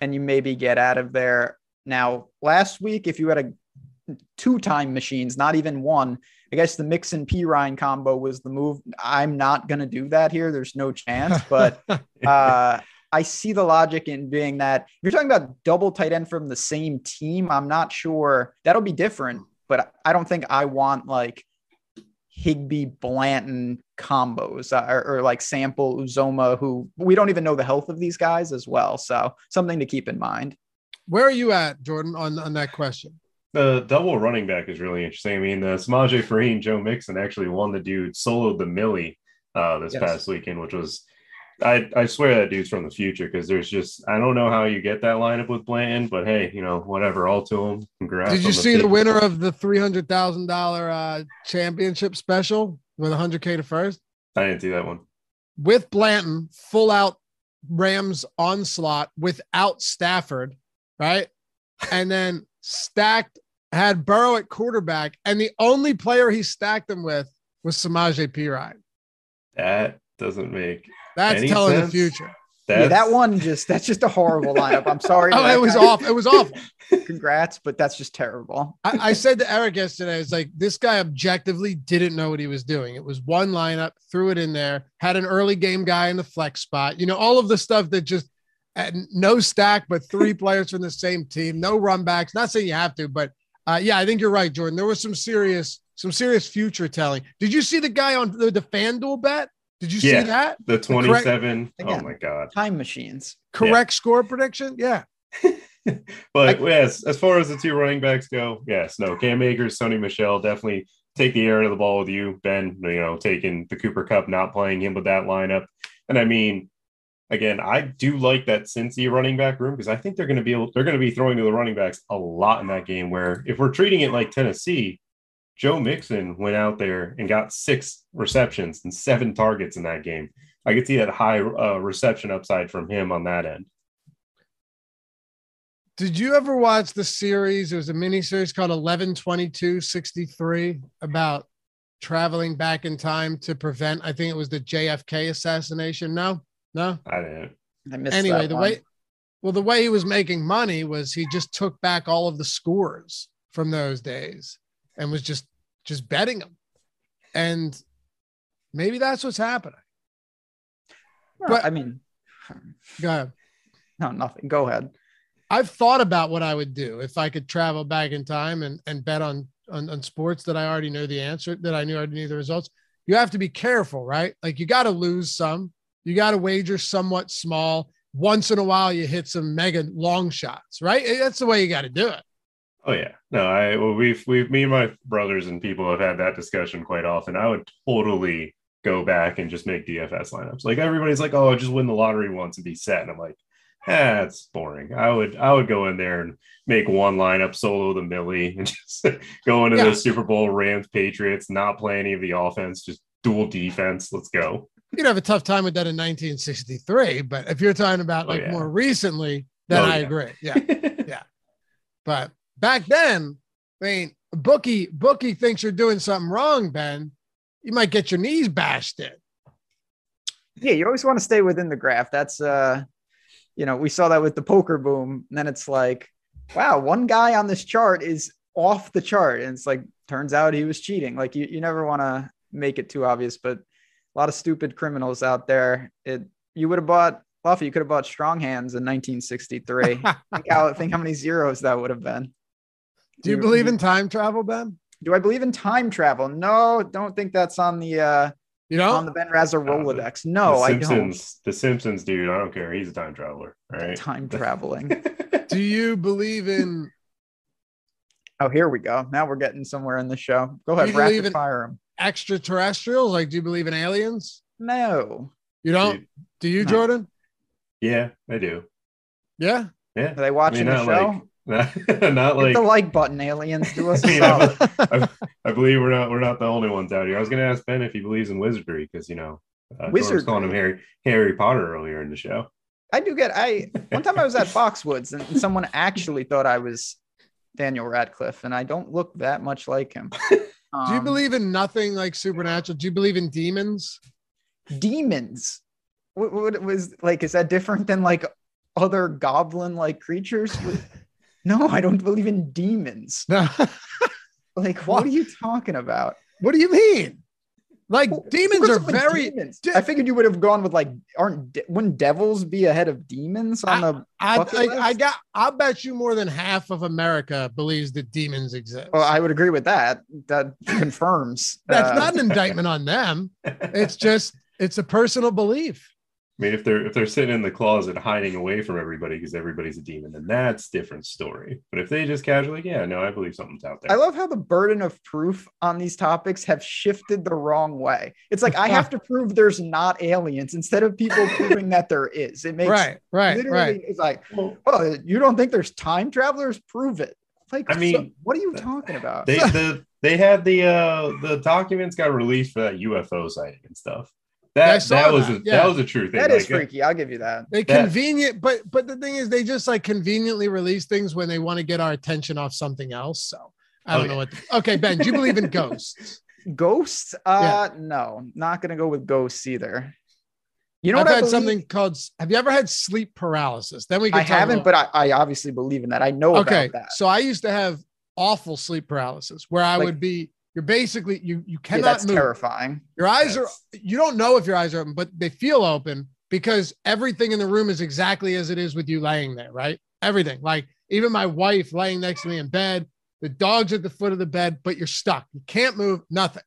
and you maybe get out of there. Now, last week, if you had a two time machines, not even one, I guess the Mixon Perine combo was the move. I'm not going to do that here. There's no chance, but uh, I see the logic in being that if you're talking about double tight end from the same team, I'm not sure that'll be different, but I don't think I want like Higbee Blanton combos uh, or, or, like Sample Uzomah, who we don't even know the health of these guys as well. So something to keep in mind. Where are you at, Jordan, on, on that question? The double running back is really interesting. I mean, the Samaje Perine, Joe Mixon actually won the dude, soloed the Millie uh, this Yes. past weekend, which was I, I swear that dude's from the future because there's just I don't know how you get that lineup with Blanton, but hey, you know whatever, all to him. Congrats. Did you on see the winner of the three hundred thousand dollar uh, championship special with hundred k to first I didn't see that one. with Blanton, full out Rams onslaught without Stafford, right? And then stacked had Burrow at quarterback, and the only player he stacked him with was Samaje Perine. That doesn't make That's Any telling sense? the future. that's, yeah, that one just that's just a horrible lineup. I'm sorry. Oh, it was off. It was awful. Congrats, but that's just terrible. I, I said to Eric yesterday, it's like this guy objectively didn't know what he was doing. It was one lineup, threw it in there, had an early game guy in the flex spot. You know, all of the stuff that just uh, no stack, but three players from the same team, no run backs. Not saying you have to, but uh, yeah, I think you're right, Jordan. There was some serious, some serious future telling. Did you see the guy on the, the FanDuel bet? Did you Yeah. see that? the 27. Oh Again. my god. Time machines. Correct score prediction? Yeah. But yes, as far as the two running backs go, yes, no, Cam Akers, Sony Michel definitely take the air out of the ball with you. Ben, you know, taking the Cooper Kupp, not playing him with that lineup. And I mean, again, I do like that Cincy running back room because I think they're going to be able, they're going to be throwing to the running backs a lot in that game. Where if we're treating it like Tennessee, Joe Mixon went out there and got six receptions and seven targets in that game. I could see that high uh, reception upside from him on that end. Did you ever watch the series? It was a mini series called 112263 about traveling back in time to prevent, I think it was the JFK assassination. No, no. I didn't. I missed Anyway, that the one. way, well, the way he was making money was he just took back all of the scores from those days and was just, just betting them. And maybe that's what's happening. Well, but- I mean, Go ahead. no, nothing. Go ahead. I've thought about what I would do if I could travel back in time and, and bet on, on on sports that I already know the answer, that I knew I already knew the results. You have to be careful, right? Like you got to lose some. You got to wager somewhat small. Once in a while, you hit some mega long shots, right? That's the way you got to do it. Oh yeah, no, I well, we've we've me and my brothers and people have had that discussion quite often. I would totally go back and just make DFS lineups. Like everybody's like, oh, just win the lottery once and be set. And I'm like, that's it's boring. I would I would go in there and make one lineup, solo the Millie, and just go into Yeah. the Super Bowl Rams Patriots, not play any of the offense, just dual defense. Let's go. You'd have a tough time with that in 1963, but if you're talking about Oh, like yeah. more recently, then Oh, I yeah. agree. Yeah, yeah. But back then, I mean, bookie bookie thinks you're doing something wrong, Ben. You might get your knees bashed in. Yeah, you always want to stay within the graph. That's uh, you know, we saw that with the poker boom. And then it's like, wow, one guy on this chart is off the chart. And it's like, turns out he was cheating. Like you, you never want to make it too obvious, but a lot of stupid criminals out there. It you would have bought Buffy, you could have bought strong hands in 1963. think how think how many zeros that would have been. Do you believe in time travel, Ben? Do I believe in time travel? No, don't think that's on the uh You know on the Ben Rasa the- Rolodex. No, the I don't. The Simpsons dude. I don't care. He's a time traveler. right? Time traveling. do you believe in Oh, here we go. Now we're getting somewhere in the show. Go ahead, rapid in- fire him. extraterrestrials? Like, do you believe in aliens? No. You don't? Dude, Do you, No. Jordan? yeah, I do. Yeah. Yeah. Are they watching I the show? like not Hit like the like button, aliens. Do us a You know, solid. I, I believe we're not we're not the only ones out here. I was going to ask Ben if he believes in wizardry because you know uh, Jordan was calling him Harry Harry Potter earlier in the show. I do get. I one time I was at Foxwoods and someone actually thought I was Daniel Radcliffe, and I don't look that much like him. Do you Um, believe in nothing like supernatural? Do you believe in demons? demons? What, what was like? Is that different than like other goblin-like creatures? No, I don't believe in demons. No. Like, What? what are you talking about? what do you mean? Like Well, demons are very. demons? de- I figured you would have gone with like, aren't de- wouldn't devils be ahead of demons on the? I, bucket I, list? I got. I bet you more than half of America believes that demons exist. Well, I would agree with that. That confirms. That's uh, not an indictment on them. It's just it's a personal belief. I mean, if they're if they're sitting in the closet hiding away from everybody because everybody's a demon, then that's different story. But if they just casually, yeah, no, I believe something's out there. I love how the burden of proof on these topics have shifted the wrong way. It's like I have to prove there's not aliens instead of people proving that there is. It makes right, right, literally right. it's like, oh, you don't think there's time travelers? Prove it. Like, I mean, so- what are you talking about? They the they had the uh the documents got released for that UFO sighting and stuff. Yeah, I That saw that was that, a, yeah. that was a true thing. that is Like, freaky. I'll give you that. They That- convenient, but but the thing is, they just like conveniently release things when they want to get our attention off something else. So I Oh, don't know yeah. what. okay, Ben, do you believe in ghosts? Ghosts? Uh, no, not gonna go with ghosts either. You know I've what? I had believe? something called. Have you ever had sleep paralysis? Then we can. I talk haven't, about- but I, I obviously believe in that. I know okay. about that. So I used to have awful sleep paralysis where I Like- would be. You're basically you you Yeah, cannot that's move. terrifying. Your eyes are. You don't know if your eyes are open, but they feel open because everything in the room is exactly as it is with you laying there. Right. Everything. Like even my wife laying next to me in bed. The dog's at the foot of the bed, but you're stuck. You can't move. Nothing.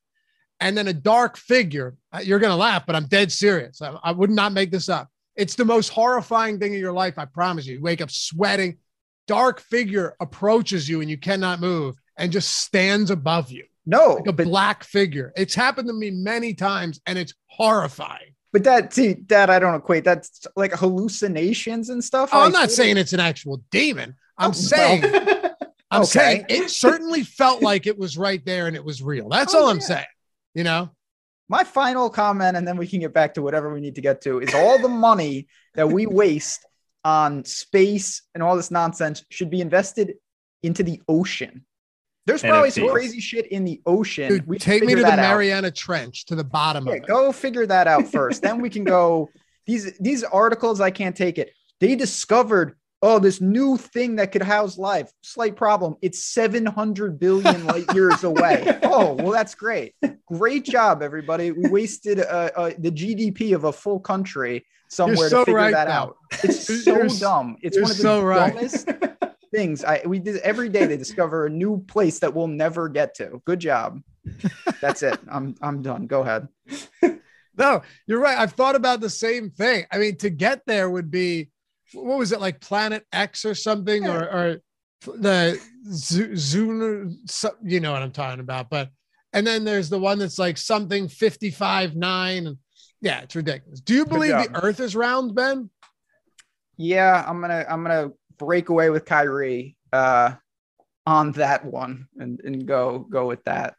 And then a dark figure. uh, You're gonna laugh, but I'm dead serious. I, I would not make this up. It's the most horrifying thing in your life. I promise you. You wake up sweating. Dark figure approaches you and you cannot move and just stands above you No, like a black figure. It's happened to me many times and it's horrifying. but that see that I don't equate. That's like hallucinations and stuff. Oh, I'm not saying of- it's an actual demon. I'm Oh, saying I'm okay. saying it certainly felt like it was right there and it was real. That's Oh, all I'm yeah. saying. You know? my final comment, and then we can get back to whatever we need to get to, is all the money that we waste on space and all this nonsense should be invested into the ocean. There's probably some crazy shit in the ocean. Dude, We take me to the that out. Mariana Trench to the bottom Yeah, of it. go figure that out first. then we can go. These these articles, I can't take it. They discovered oh this new thing that could house life. Slight problem. It's 700 billion light years away. Oh well, that's great. Great job, everybody. We wasted uh, uh, the GDP of a full country somewhere so to figure right, that though. out. It's so you're- dumb. It's one of the so right. Things. I we did every day. They discover a new place that we'll never get to. Good job. That's it. I'm I'm done. Go ahead. No, you're right. I've thought about the same thing. I mean, to get there would be what was it like Planet X or something, or or the Zuner, you know what I'm talking about. But and then there's the one that's like something 55 nine, yeah, it's ridiculous. Do you believe the. Earth is round, Ben? Yeah, I'm gonna I'm gonna break away with Kyrie uh on that one and, and go go with that.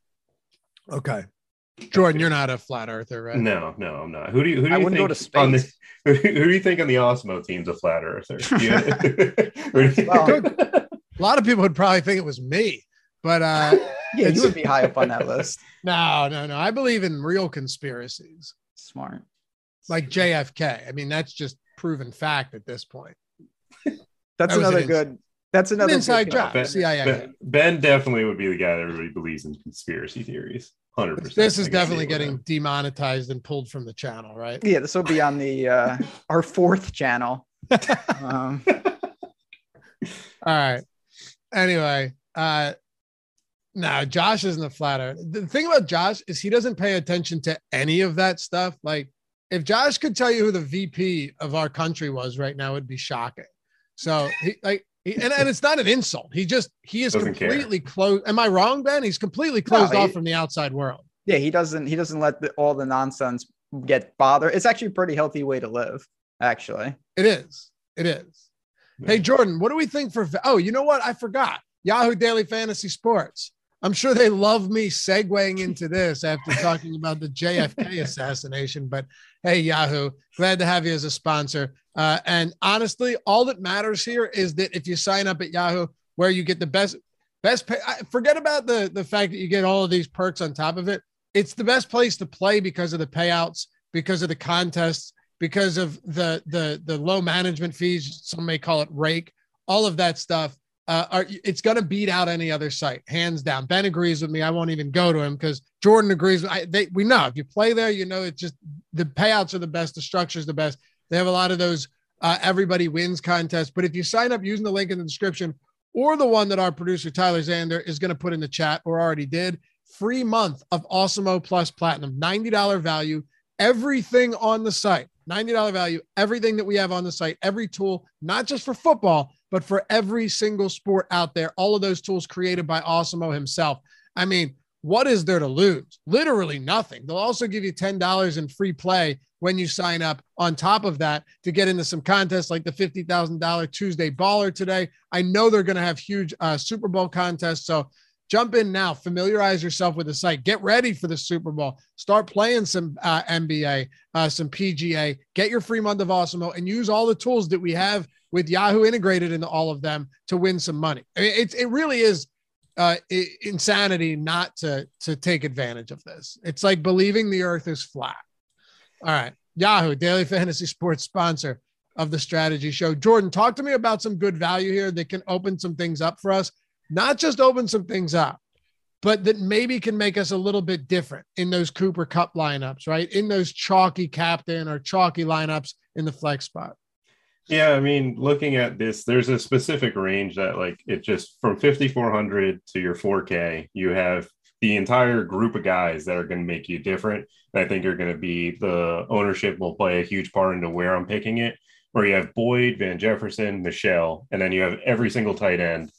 Okay, Jordan, you're not a flat earther, right? No, no, I'm not. Who do you who do I you wouldn't go think to on the space. who do you think on the Osmo team's a flat earther? Do you- who do you- Well, A lot of people would probably think it was me, but uh, Yeah, you would be high up on that list. no, no, no. I believe in real conspiracies. Smart. like JFK. I mean, that's just proven fact at this point. That's That another an good. That's another good inside pick. job, Ben- CIA. ben, Ben definitely would be the guy that everybody believes in conspiracy theories. Hundred percent. This is definitely getting demonetized and pulled from the channel, right? Yeah, this will be on the uh our fourth channel. Um, All right. Anyway, uh no, Josh isn't a flat earth. The thing about Josh is he doesn't pay attention to any of that stuff. Like, if Josh could tell you who the VP of our country was right now, it'd be shocking. So he like he, and, and it's not an insult. He just he is Doesn't completely closed. Am I wrong, Ben? He's completely closed he- off from the outside world. yeah, he doesn't he doesn't let the, all the nonsense get bother. It's actually a pretty healthy way to live, actually. It is. It is. Hey, Jordan, what do we think for? Oh, you know what? I forgot. Yahoo Daily Fantasy Sports. I'm sure they love me segueing into this after talking about the JFK assassination. But hey, Yahoo, glad to have you as a sponsor. Uh, and honestly, all that matters here is that if you sign up at Yahoo, where you get the best, best pay, I, forget about the the fact that you get all of these perks on top of it. It's the best place to play because of the payouts, because of the contests, because of the the the low management fees. Some may call it rake. All of that stuff. Uh, are, it's going to beat out any other site, hands down. Ben agrees with me. I won't even go to him because Jordan agrees. I, they, we know if you play there, you know it's just the payouts are the best, the structure is the best. They have a lot of those uh, everybody wins contests. But if you sign up using the link in the description or the one that our producer Tyler Zander is going to put in the chat or already did, free month of Awesemo Plus Platinum, $90 value, everything on the site $90 value, everything that we have on the site, every tool, not just for football, but for every single sport out there. All of those tools created by Awesemo himself. I mean, what is there to lose? Literally nothing. They'll also give you $10 in free play when you sign up on top of that to get into some contests like the $50,000 Tuesday Baller today. I know they're going to have huge uh, Super Bowl contests. So jump in now, familiarize yourself with the site, get ready for the Super Bowl, start playing some uh, NBA, uh, some PGA, get your free month of Awesemo, and use all the tools that we have with Yahoo integrated into all of them to win some money. I mean, it, it really is uh, insanity not to to take advantage of this. It's like believing the Earth is flat. All right, Yahoo Daily Fantasy Sports sponsor of the Strategy Show. Jordan, talk to me about some good value here that can open some things up for us. Not just open some things up, but that maybe can make us a little bit different in those Cooper Kupp lineups, right? In those chalky captain or chalky lineups in the flex spot. Yeah, I mean, looking at this, there's a specific range that, like, it just from 5,400 to your 4K, you have the entire group of guys that are going to make you different. I think are going to be the ownership will play a huge part into where I'm picking it. Where you have Boyd, Van Jefferson, Michel, and then you have every single tight end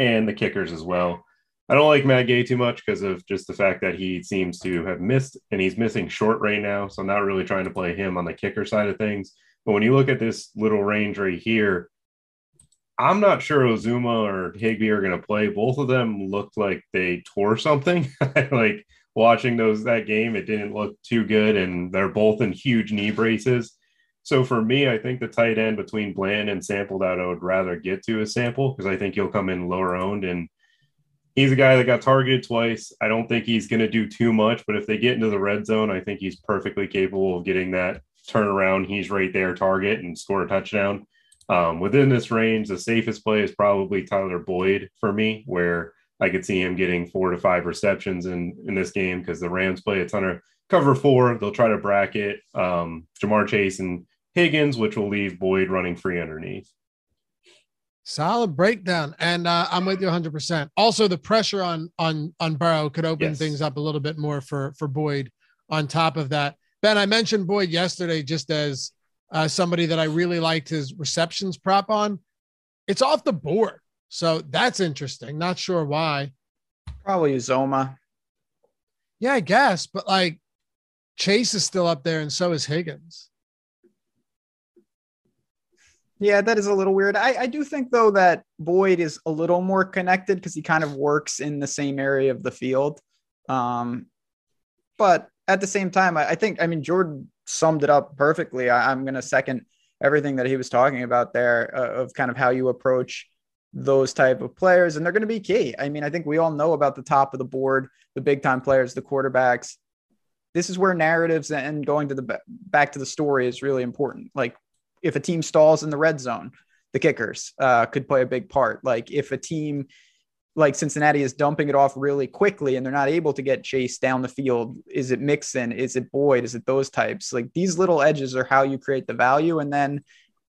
and the kickers as well. I don't like Matt Gay too much because of just the fact that he seems to have missed and he's missing short right now. So I'm not really trying to play him on the kicker side of things. But when you look at this little range right here, I'm not sure Uzomah or Higbee are going to play. Both of them looked like they tore something. like watching those that game, it didn't look too good, and they're both in huge knee braces. So for me, I think the tight end between Bland and Sample that I would rather get to is Sample because I think he'll come in lower owned and he's a guy that got targeted twice. I don't think he's going to do too much, but if they get into the red zone, I think he's perfectly capable of getting that turnaround. He's right there, target and score a touchdown. Um, within this range, the safest play is probably Tyler Boyd for me, where I could see him getting four to five receptions in in this game because the Rams play a ton of cover four. They'll try to bracket um, Ja'Marr Chase and Higgins, which will leave Boyd running free underneath. Solid breakdown, and uh, I'm with you 100. percent Also, the pressure on on on Burrow could open yes. things up a little bit more for for Boyd. On top of that, Ben, I mentioned Boyd yesterday just as uh, somebody that I really liked his receptions prop on. It's off the board, so that's interesting. Not sure why. Probably Zoma. Yeah, I guess, but like Chase is still up there, and so is Higgins. Yeah, that is a little weird. I, I do think though that Boyd is a little more connected because he kind of works in the same area of the field. Um, but at the same time, I, I think I mean Jordan summed it up perfectly. I, am going to second everything that he was talking about there uh, of kind of how you approach those type of players, and they're going to be key. I mean, I think we all know about the top of the board, the big time players, the quarterbacks. This is where narratives and going to the back to the story is really important. Like if a team stalls in the red zone, the kickers uh, could play a big part. Like if a team like Cincinnati is dumping it off really quickly and they're not able to get Chase down the field, is it Mixon? Is it Boyd? Is it those types? Like these little edges are how you create the value. And then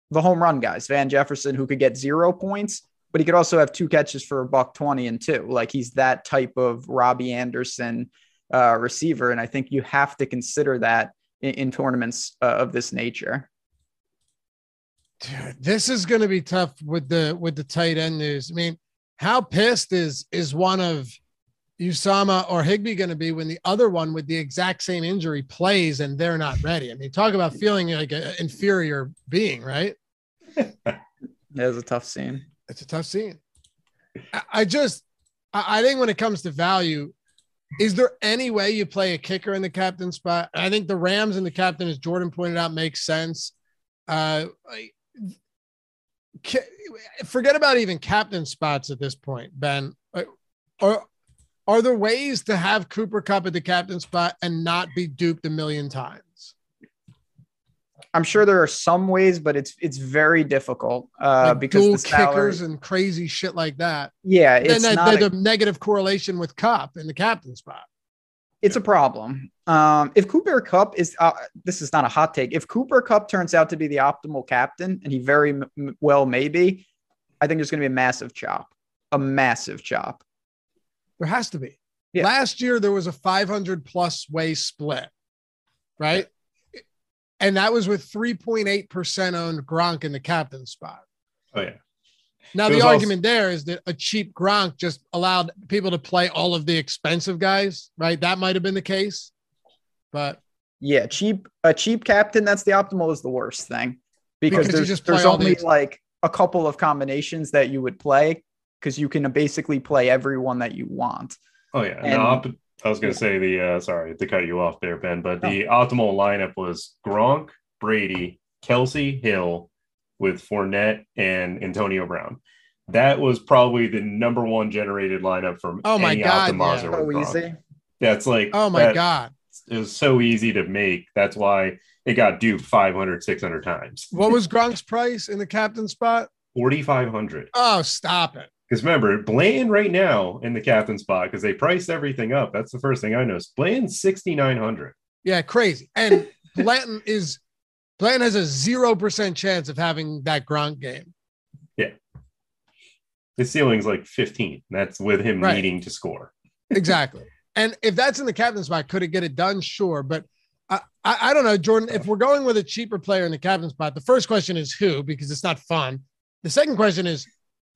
the home run guys, Van Jefferson, who could get zero points, but he could also have two catches for a buck 20 and two. Like he's that type of Robbie Anderson uh, receiver. And I think you have to consider that in, in tournaments uh, of this nature. Dude, this is going to be tough with the with the tight end news. I mean, how pissed is is one of Uzomah or Higbee going to be when the other one with the exact same injury plays and they're not ready? I mean, talk about feeling like an inferior being, right? That was a tough scene. It's a tough scene. I just, I think when it comes to value, is there any way you play a kicker in the captain spot? I think the Rams and the captain, as Jordan pointed out, makes sense. Uh, forget about even captain spots at this point, Ben. Are are there ways to have Cooper Kupp at the captain spot and not be duped a million times? I'm sure there are some ways, but it's it's very difficult uh, like because dual kickers and crazy shit like that. Yeah, it's and not a, negative correlation with Kupp in the captain spot it's a problem. Um, if Cooper Kupp is, uh, this is not a hot take. If Cooper Kupp turns out to be the optimal captain, and he very m- well may be, I think there's going to be a massive chop, a massive chop. There has to be. Yeah. Last year there was a 500 plus way split, right? and that was with 3.8% owned Gronk in the captain spot. Oh yeah. Now, the was also- argument there is that a cheap Gronk just allowed people to play all of the expensive guys, right? That might have been the case. But Yeah, cheap a cheap captain. That's the optimal is the worst thing because, Because there's just there's all the only like a couple of combinations that you would play because you can basically play everyone that you want. Oh yeah. And- no, op- I was going to say the uh, sorry to cut you off there, Ben, but the optimal lineup was Gronk, Brady, Kelsey, Hill, with Fournette and Antonio Brown. That was probably the number one generated lineup from Oh my any God, optimizer. yeah. So easy. That's like oh my that- God. it was so easy to make. That's why it got duped 500, 600 times. What was Gronk's price in the captain spot? 4,500. Oh, stop it. Because remember, Bland right now in the captain spot, because they priced everything up. That's the first thing I noticed. Bland 6,900. Yeah, crazy. And Blanton is Blanton has a zero percent chance of having that Gronk game. Yeah. His ceiling's like 15. That's with him Right. needing to score. Exactly. and if that's in the captain spot, could it get it done? Sure. But I, I, I don't know, Jordan. If we're going with a cheaper player in the captain spot, the first question is who, because it's not fun. The second question is,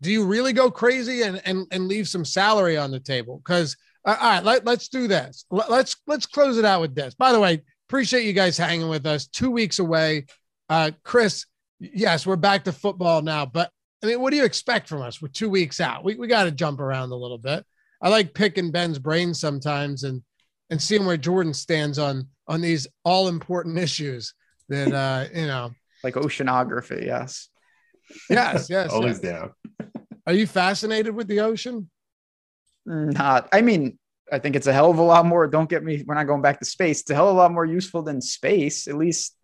do you really go crazy and and, and leave some salary on the table? Because uh, all right, let, let's do this. Let, let's let's close it out with this. By the way, appreciate you guys hanging with us. Two weeks away, uh, Chris. Yes, we're back to football now, but I mean, what do you expect from us? We're two weeks out. We we got to jump around a little bit. I like picking Ben's brain sometimes and and seeing where Jordan stands on on these all important issues that uh you know. Like oceanography, yes. Yes, yes. Always yes. down. Are you fascinated with the ocean? Not, I mean, I think it's a hell of a lot more. Don't get me, we're not going back to space. It's a hell of a lot more useful than space. At least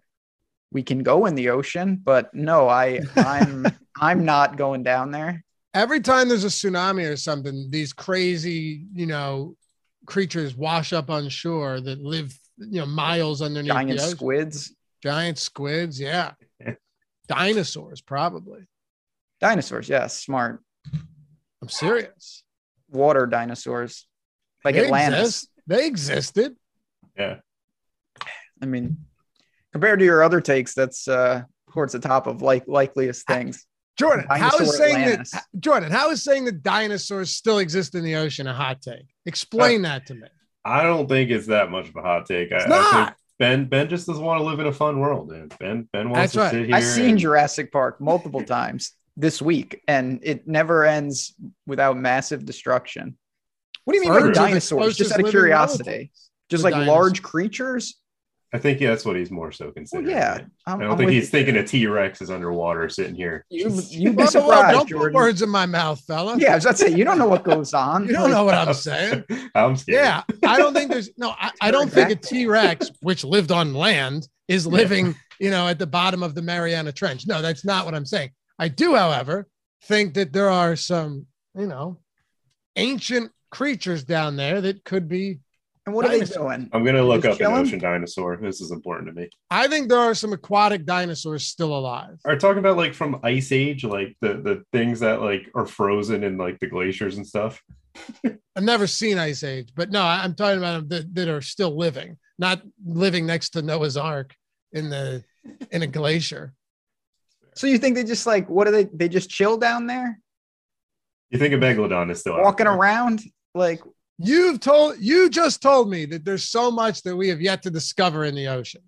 we can go in the ocean, but no, I, I'm, I'm not going down there. Every time there's a tsunami or something, these crazy, you know, creatures wash up on shore that live, you know, miles underneath Giant the ocean. squids, Giant squids, yeah. Dinosaurs, probably. dinosaurs. Yes, smart. I'm serious. Water dinosaurs, like They Atlantis. exist. They existed. Yeah. I mean, compared to your other takes, that's uh towards the top of like likeliest things. Jordan, how Dinosaur is saying Atlantis. that Jordan, how is saying that dinosaurs still exist in the ocean a hot take? Explain that to me. I don't think it's that much of a hot take. It's I not. think Ben Ben just doesn't want to live in a fun world, man. Ben Ben wants That's to right. sit here. I've seen and- Jurassic Park multiple times this week, and it never ends without massive destruction. What do you mean Birds by dinosaurs? Just out of curiosity, relatives just to like dinosaurs. large creatures. I think yeah, that's what he's more so Well, considering. yeah. I'm, I I'm don't think he's you. thinking a T Rex is underwater sitting here. You, you'd be surprised, don't put words in my mouth, fella. Yeah, I was about to say you don't know what goes on. You don't know what I'm saying. I'm scared. Yeah, I don't think there's no. I, I don't think a T Rex, which lived on land, is living, you know, at the bottom of the Mariana Trench. No, that's not what I'm saying. I do, however, think that there are some, you know, ancient creatures down there that could be. And what are they doing? I'm gonna look Just up an ocean dinosaur. This is important to me. I think there are some aquatic dinosaurs still alive. Are talking about like from ice age, like the the things that like are frozen in like the glaciers and stuff. I've never seen Ice Age, but no, I- I'm talking about them that, that are still living, not living next to Noah's Ark in the in a glacier. So you think they just like what are they? They just chill down there, You think a megalodon is still out walking there. around like You've told you just told me that there's so much that we have yet to discover in the ocean.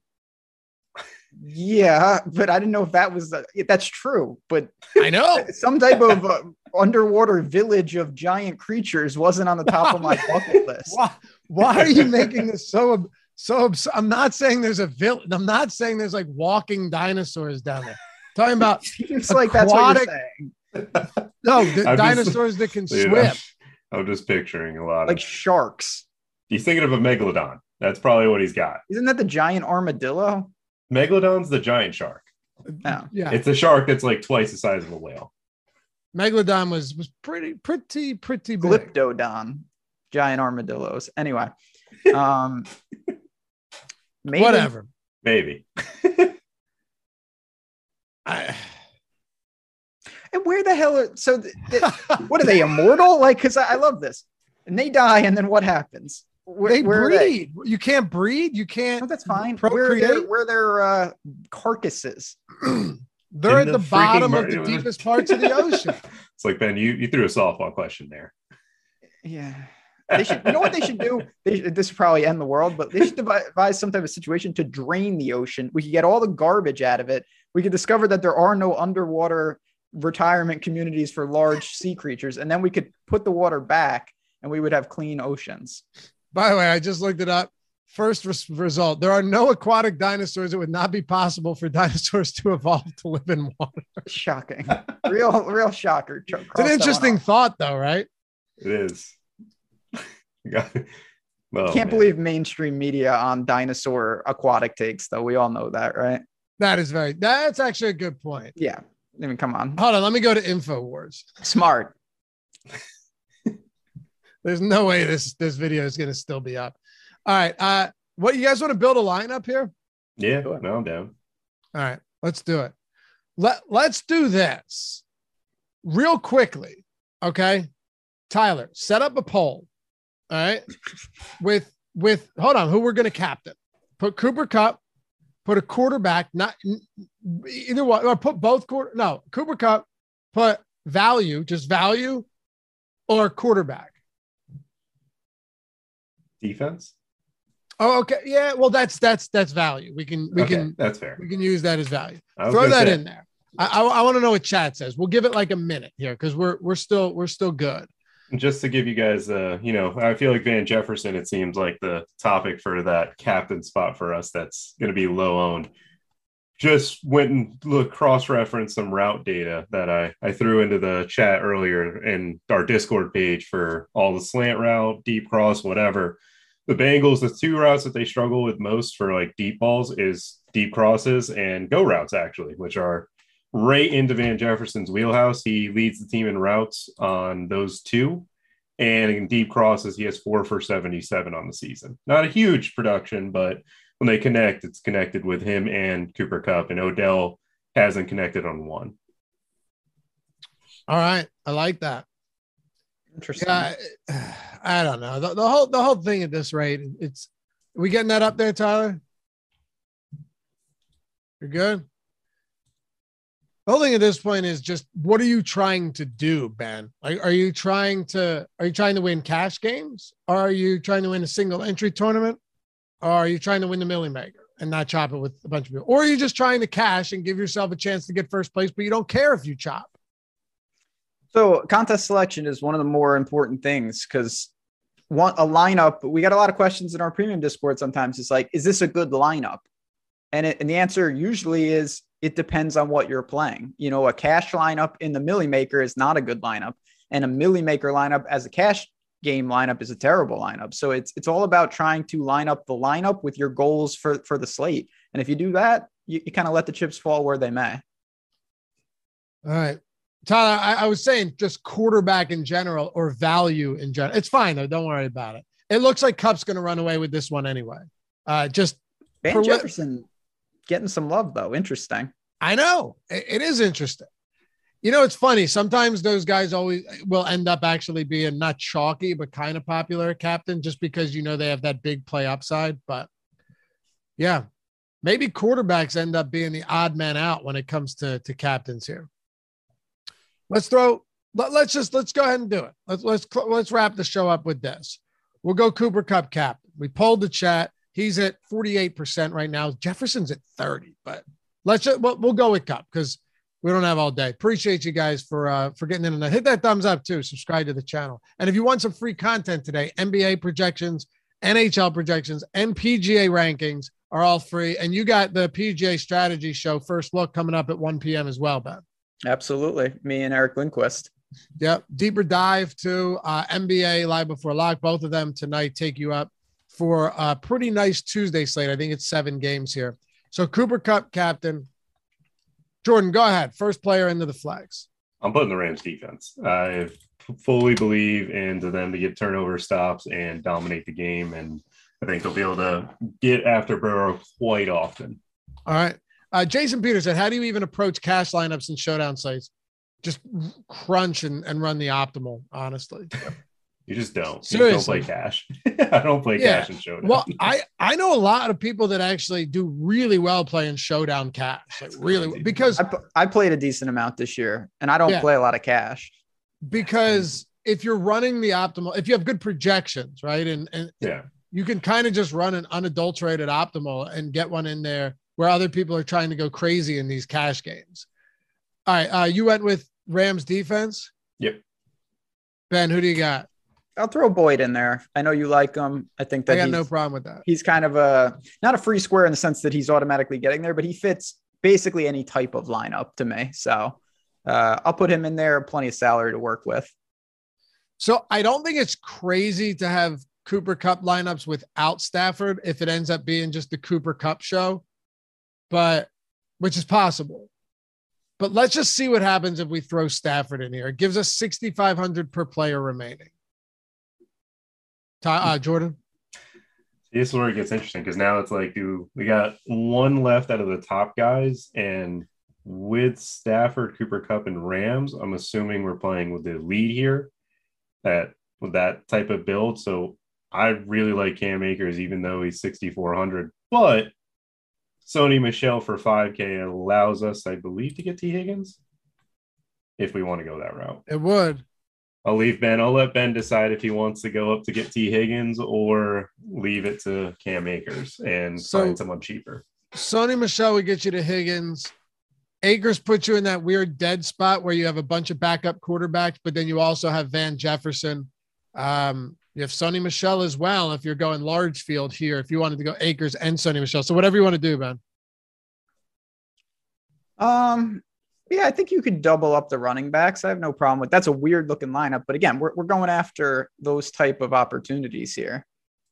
yeah, but I didn't know if that was uh, that's true. But I know. some type of uh, underwater village of giant creatures wasn't on the top of my bucket list. why, why are you making this so ab- so abs- I'm not saying there's a village. I'm not saying there's like walking dinosaurs down there. talking about Seems like that's what Aquatic- you're saying. no the I'm just- dinosaurs that can Dude, swim. I'm, I'm just picturing a lot Like of. sharks. He's thinking of a megalodon. That's probably what he's got. Isn't that the giant armadillo? Megalodon's the giant shark. No. Yeah, It's a shark that's like twice the size of a whale. megalodon was was pretty pretty pretty big. Glyptodon, giant armadillos. Anyway, um, maybe, Whatever. Maybe. I, And where the hell are so? th- th- what are they immortal? Like, because I, I love this. And they die, and then what happens? Where, they where are they? breed. You can't breed. You can't. No, that's fine. Where are Procreate. their, where are their uh, carcasses? They're In at the the, bottom freaking of the deepest parts of the ocean. It's like Ben, you you threw a softball question there. Yeah. They should, you know what they should do? They, should- this would probably end the world, but they should devise some type of situation to drain the ocean. We could get all the garbage out of it. We could discover that there are no underwater retirement communities for large sea creatures, and then we could put the water back, and we would have clean oceans. By the way, I just looked it up. First res- result: there are no aquatic dinosaurs. It would not be possible for dinosaurs to evolve to live in water. Shocking, real, real shocker. Ch- It's an interesting thought, though, right? It is. Got- oh, Can't man. believe mainstream media on dinosaur aquatic takes, though. We all know that, right? That is very. That's actually a good point. Yeah. I mean, come on. Hold on, let me go to Infowars. Smart. There's no way this this video is going to still be up. All right, uh, what you guys want to build a lineup here? Yeah, no, I'm down. All right, let's do it. Let Let's do this real quickly. Okay, Tyler, set up a poll. All right, with with hold on, who we're going to captain? Put Cooper Kupp. Put a quarterback, not either one, or put both quarter. No, Cooper Kupp. Put value, just value, or quarterback. Defense. Oh, okay. Yeah. Well, that's that's that's value. We can we Okay, can That's fair. we can use that as value. Throw that say- in there. I I, I want to know what chat says. We'll give it like a minute here because we're we're still we're still good. just to give you guys uh you know i feel like van jefferson it seems like the topic for that captain spot for us that's going to be low owned just went and look cross referenced some route data that i i threw into the chat earlier in our discord page for all the slant route deep cross whatever the bengals the two routes that they struggle with most for like deep balls is deep crosses and go routes actually which are right into Van Jefferson's wheelhouse. He leads the team in routes on those two. And in deep crosses, he has four for 77 on the season. Not a huge production, but when they connect, it's connected with him and Cooper Kupp. And Odell hasn't connected on one. All right, I like that. Interesting. Yeah, I, I don't know the, the whole the whole thing at this rate. It's we getting that up there, Tyler. You're good. The whole thing at this point is just what are you trying to do, Ben? Like, are you trying to are you trying to win cash games? Or are you trying to win a single entry tournament? Or are you trying to win the milli maker and not chop it with a bunch of people? Or are you just trying to cash and give yourself a chance to get first place, but you don't care if you chop? So contest selection is one of the more important things because one a lineup. We got a lot of questions in our premium Discord. Sometimes it's like, is this a good lineup? And it, and the answer usually is it depends on what you're playing. You know, a cash lineup in the Millie Maker is not a good lineup, and a Millie Maker lineup as a cash game lineup is a terrible lineup. So it's it's all about trying to line up the lineup with your goals for for the slate. And if you do that, you, you kind of let the chips fall where they may. All right. Tyler, I, I was saying just quarterback in general or value in general. It's fine though. Don't worry about it. It looks like Kupp's going to run away with this one anyway. Uh, just Van Jefferson getting some love though. Interesting. I know it, it is interesting. You know, it's funny. Sometimes those guys always eh, will end up actually being not chalky, but kind of popular captain just because you know they have that big play upside. But yeah, maybe quarterbacks end up being the odd man out when it comes to, to captains here. Let's throw, let, let's just, let's go ahead and do it. Let's, let's, let's wrap the show up with this. We'll go Cooper Kupp captain. We polled the chat. He's at 48% right now. Jefferson's at 30, but let's just, we'll, we'll go with Kupp because we don't have all day. Appreciate you guys for uh, for getting in and hit that thumbs up too. Subscribe to the channel. And if you want some free content today, NBA projections, NHL projections, and PGA rankings are all free. And you got the PGA strategy show first look coming up at 1 p.m. as well, Ben. Absolutely. Me and Eric Lindquist. Yep. Deeper dive to uh, NBA live before lock. Both of them tonight take you up for a pretty nice Tuesday slate. I think it's seven games here. So Cooper Kupp captain. Jordan, go ahead. First player into the flags. I'm putting the Rams defense. I fully believe into them to get turnover stops and dominate the game. And I think they'll be able to get after Burrow quite often. All right. Uh, Jason Peters said, How do you even approach cash lineups and showdown sites? Just crunch and, and run the optimal, honestly. You just don't. Seriously. You don't play cash. I don't play Yeah. cash in showdown. Well, I I know a lot of people that actually do really well playing showdown cash, like That's really crazy. because I played a decent amount this year, and I don't Yeah. play a lot of cash. because if you're running the optimal, if you have good projections, right, and and yeah. you can kind of just run an unadulterated optimal and get one in there where other people are trying to go crazy in these cash games. All right, uh, you went with Rams defense. Yep. Ben, who do you got? I'll throw Boyd in there. I know you like him. I think that I got no problem with that. he's kind of a not a free square in the sense that he's automatically getting there, but he fits basically any type of lineup to me. So uh, I'll put him in there. Plenty of salary to work with. So I don't think it's crazy to have Cooper Kupp lineups without Stafford if it ends up being just the Cooper Kupp show, but which is possible. But let's just see what happens if we throw Stafford in here. It gives us 6,500 per player remaining. Ty, uh, Jordan. This is where it gets interesting because now it's like, do we got one left out of the top guys, and with Stafford, Cooper Kupp, and Rams, I'm assuming we're playing with the lead here, that with that type of build. So I really like Cam Akers, even though he's 6,400. But Sony Michel for 5K allows us, I believe, to get T Higgins if we want to go that route. It would. I'll leave Ben. I'll let Ben decide if he wants to go up to get T. Higgins or leave it to Cam Akers and So- find someone cheaper. Sony Michel would get you to Higgins. Akers puts you in that weird dead spot where you have a bunch of backup quarterbacks, but then you also have Van Jefferson. Um, you have Sony Michel as well. If you're going large field here, if you wanted to go Akers and Sony Michel, so whatever you want to do, Ben. Um, yeah, I think you could double up the running backs. I have no problem with that's a weird looking lineup, but again, we're, we're going after those type of opportunities here.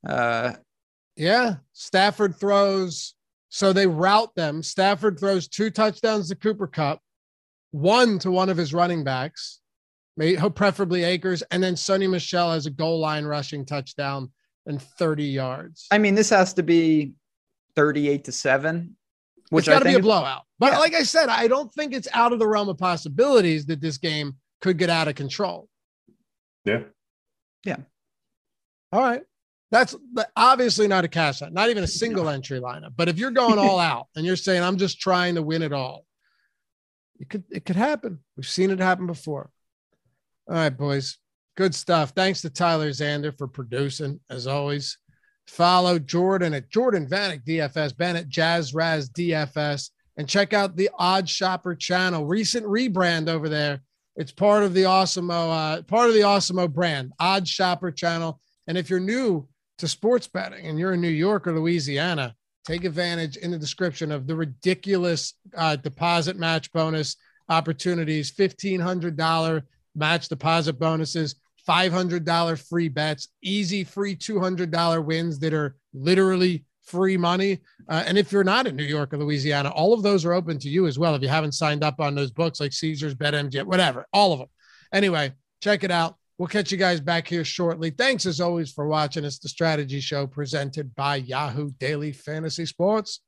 Uh, Yeah, Stafford throws. So they route them. Stafford throws two touchdowns to Cooper Kupp, one to one of his running backs, preferably Akers, and then Sony Michel has a goal line rushing touchdown and 30 yards. I mean, this has to be 38 to 7, which it's got to be a blowout. But Yeah. like I said, I don't think it's out of the realm of possibilities that this game could get out of control. Yeah. Yeah. All right. That's obviously not a cash out, not even a single entry lineup. But if you're going all out and you're saying I'm just trying to win it all, it could it could happen. We've seen it happen before. All right, boys. Good stuff. Thanks to Tyler Zander for producing, as always. Follow Jordan at Jordan Vanek DFS, Ben at Jazz Raz DFS, and check out the OddsShopper channel. Recent rebrand over there. It's part of the Awesemo, uh, part of the Awesemo brand, OddsShopper channel. And if you're new to sports betting and you're in New York or Louisiana, take advantage in the description of the ridiculous uh, deposit match bonus opportunities, $1,500 match deposit bonuses, $500 free bets, easy free $200 wins that are literally free money. Uh, and if you're not in New York or Louisiana, all of those are open to you as well. If you haven't signed up on those books like Caesars, BetMGM, whatever, all of them. Anyway, check it out. We'll catch you guys back here shortly. Thanks as always for watching. It's the Strategy Show presented by Yahoo Daily Fantasy Sports.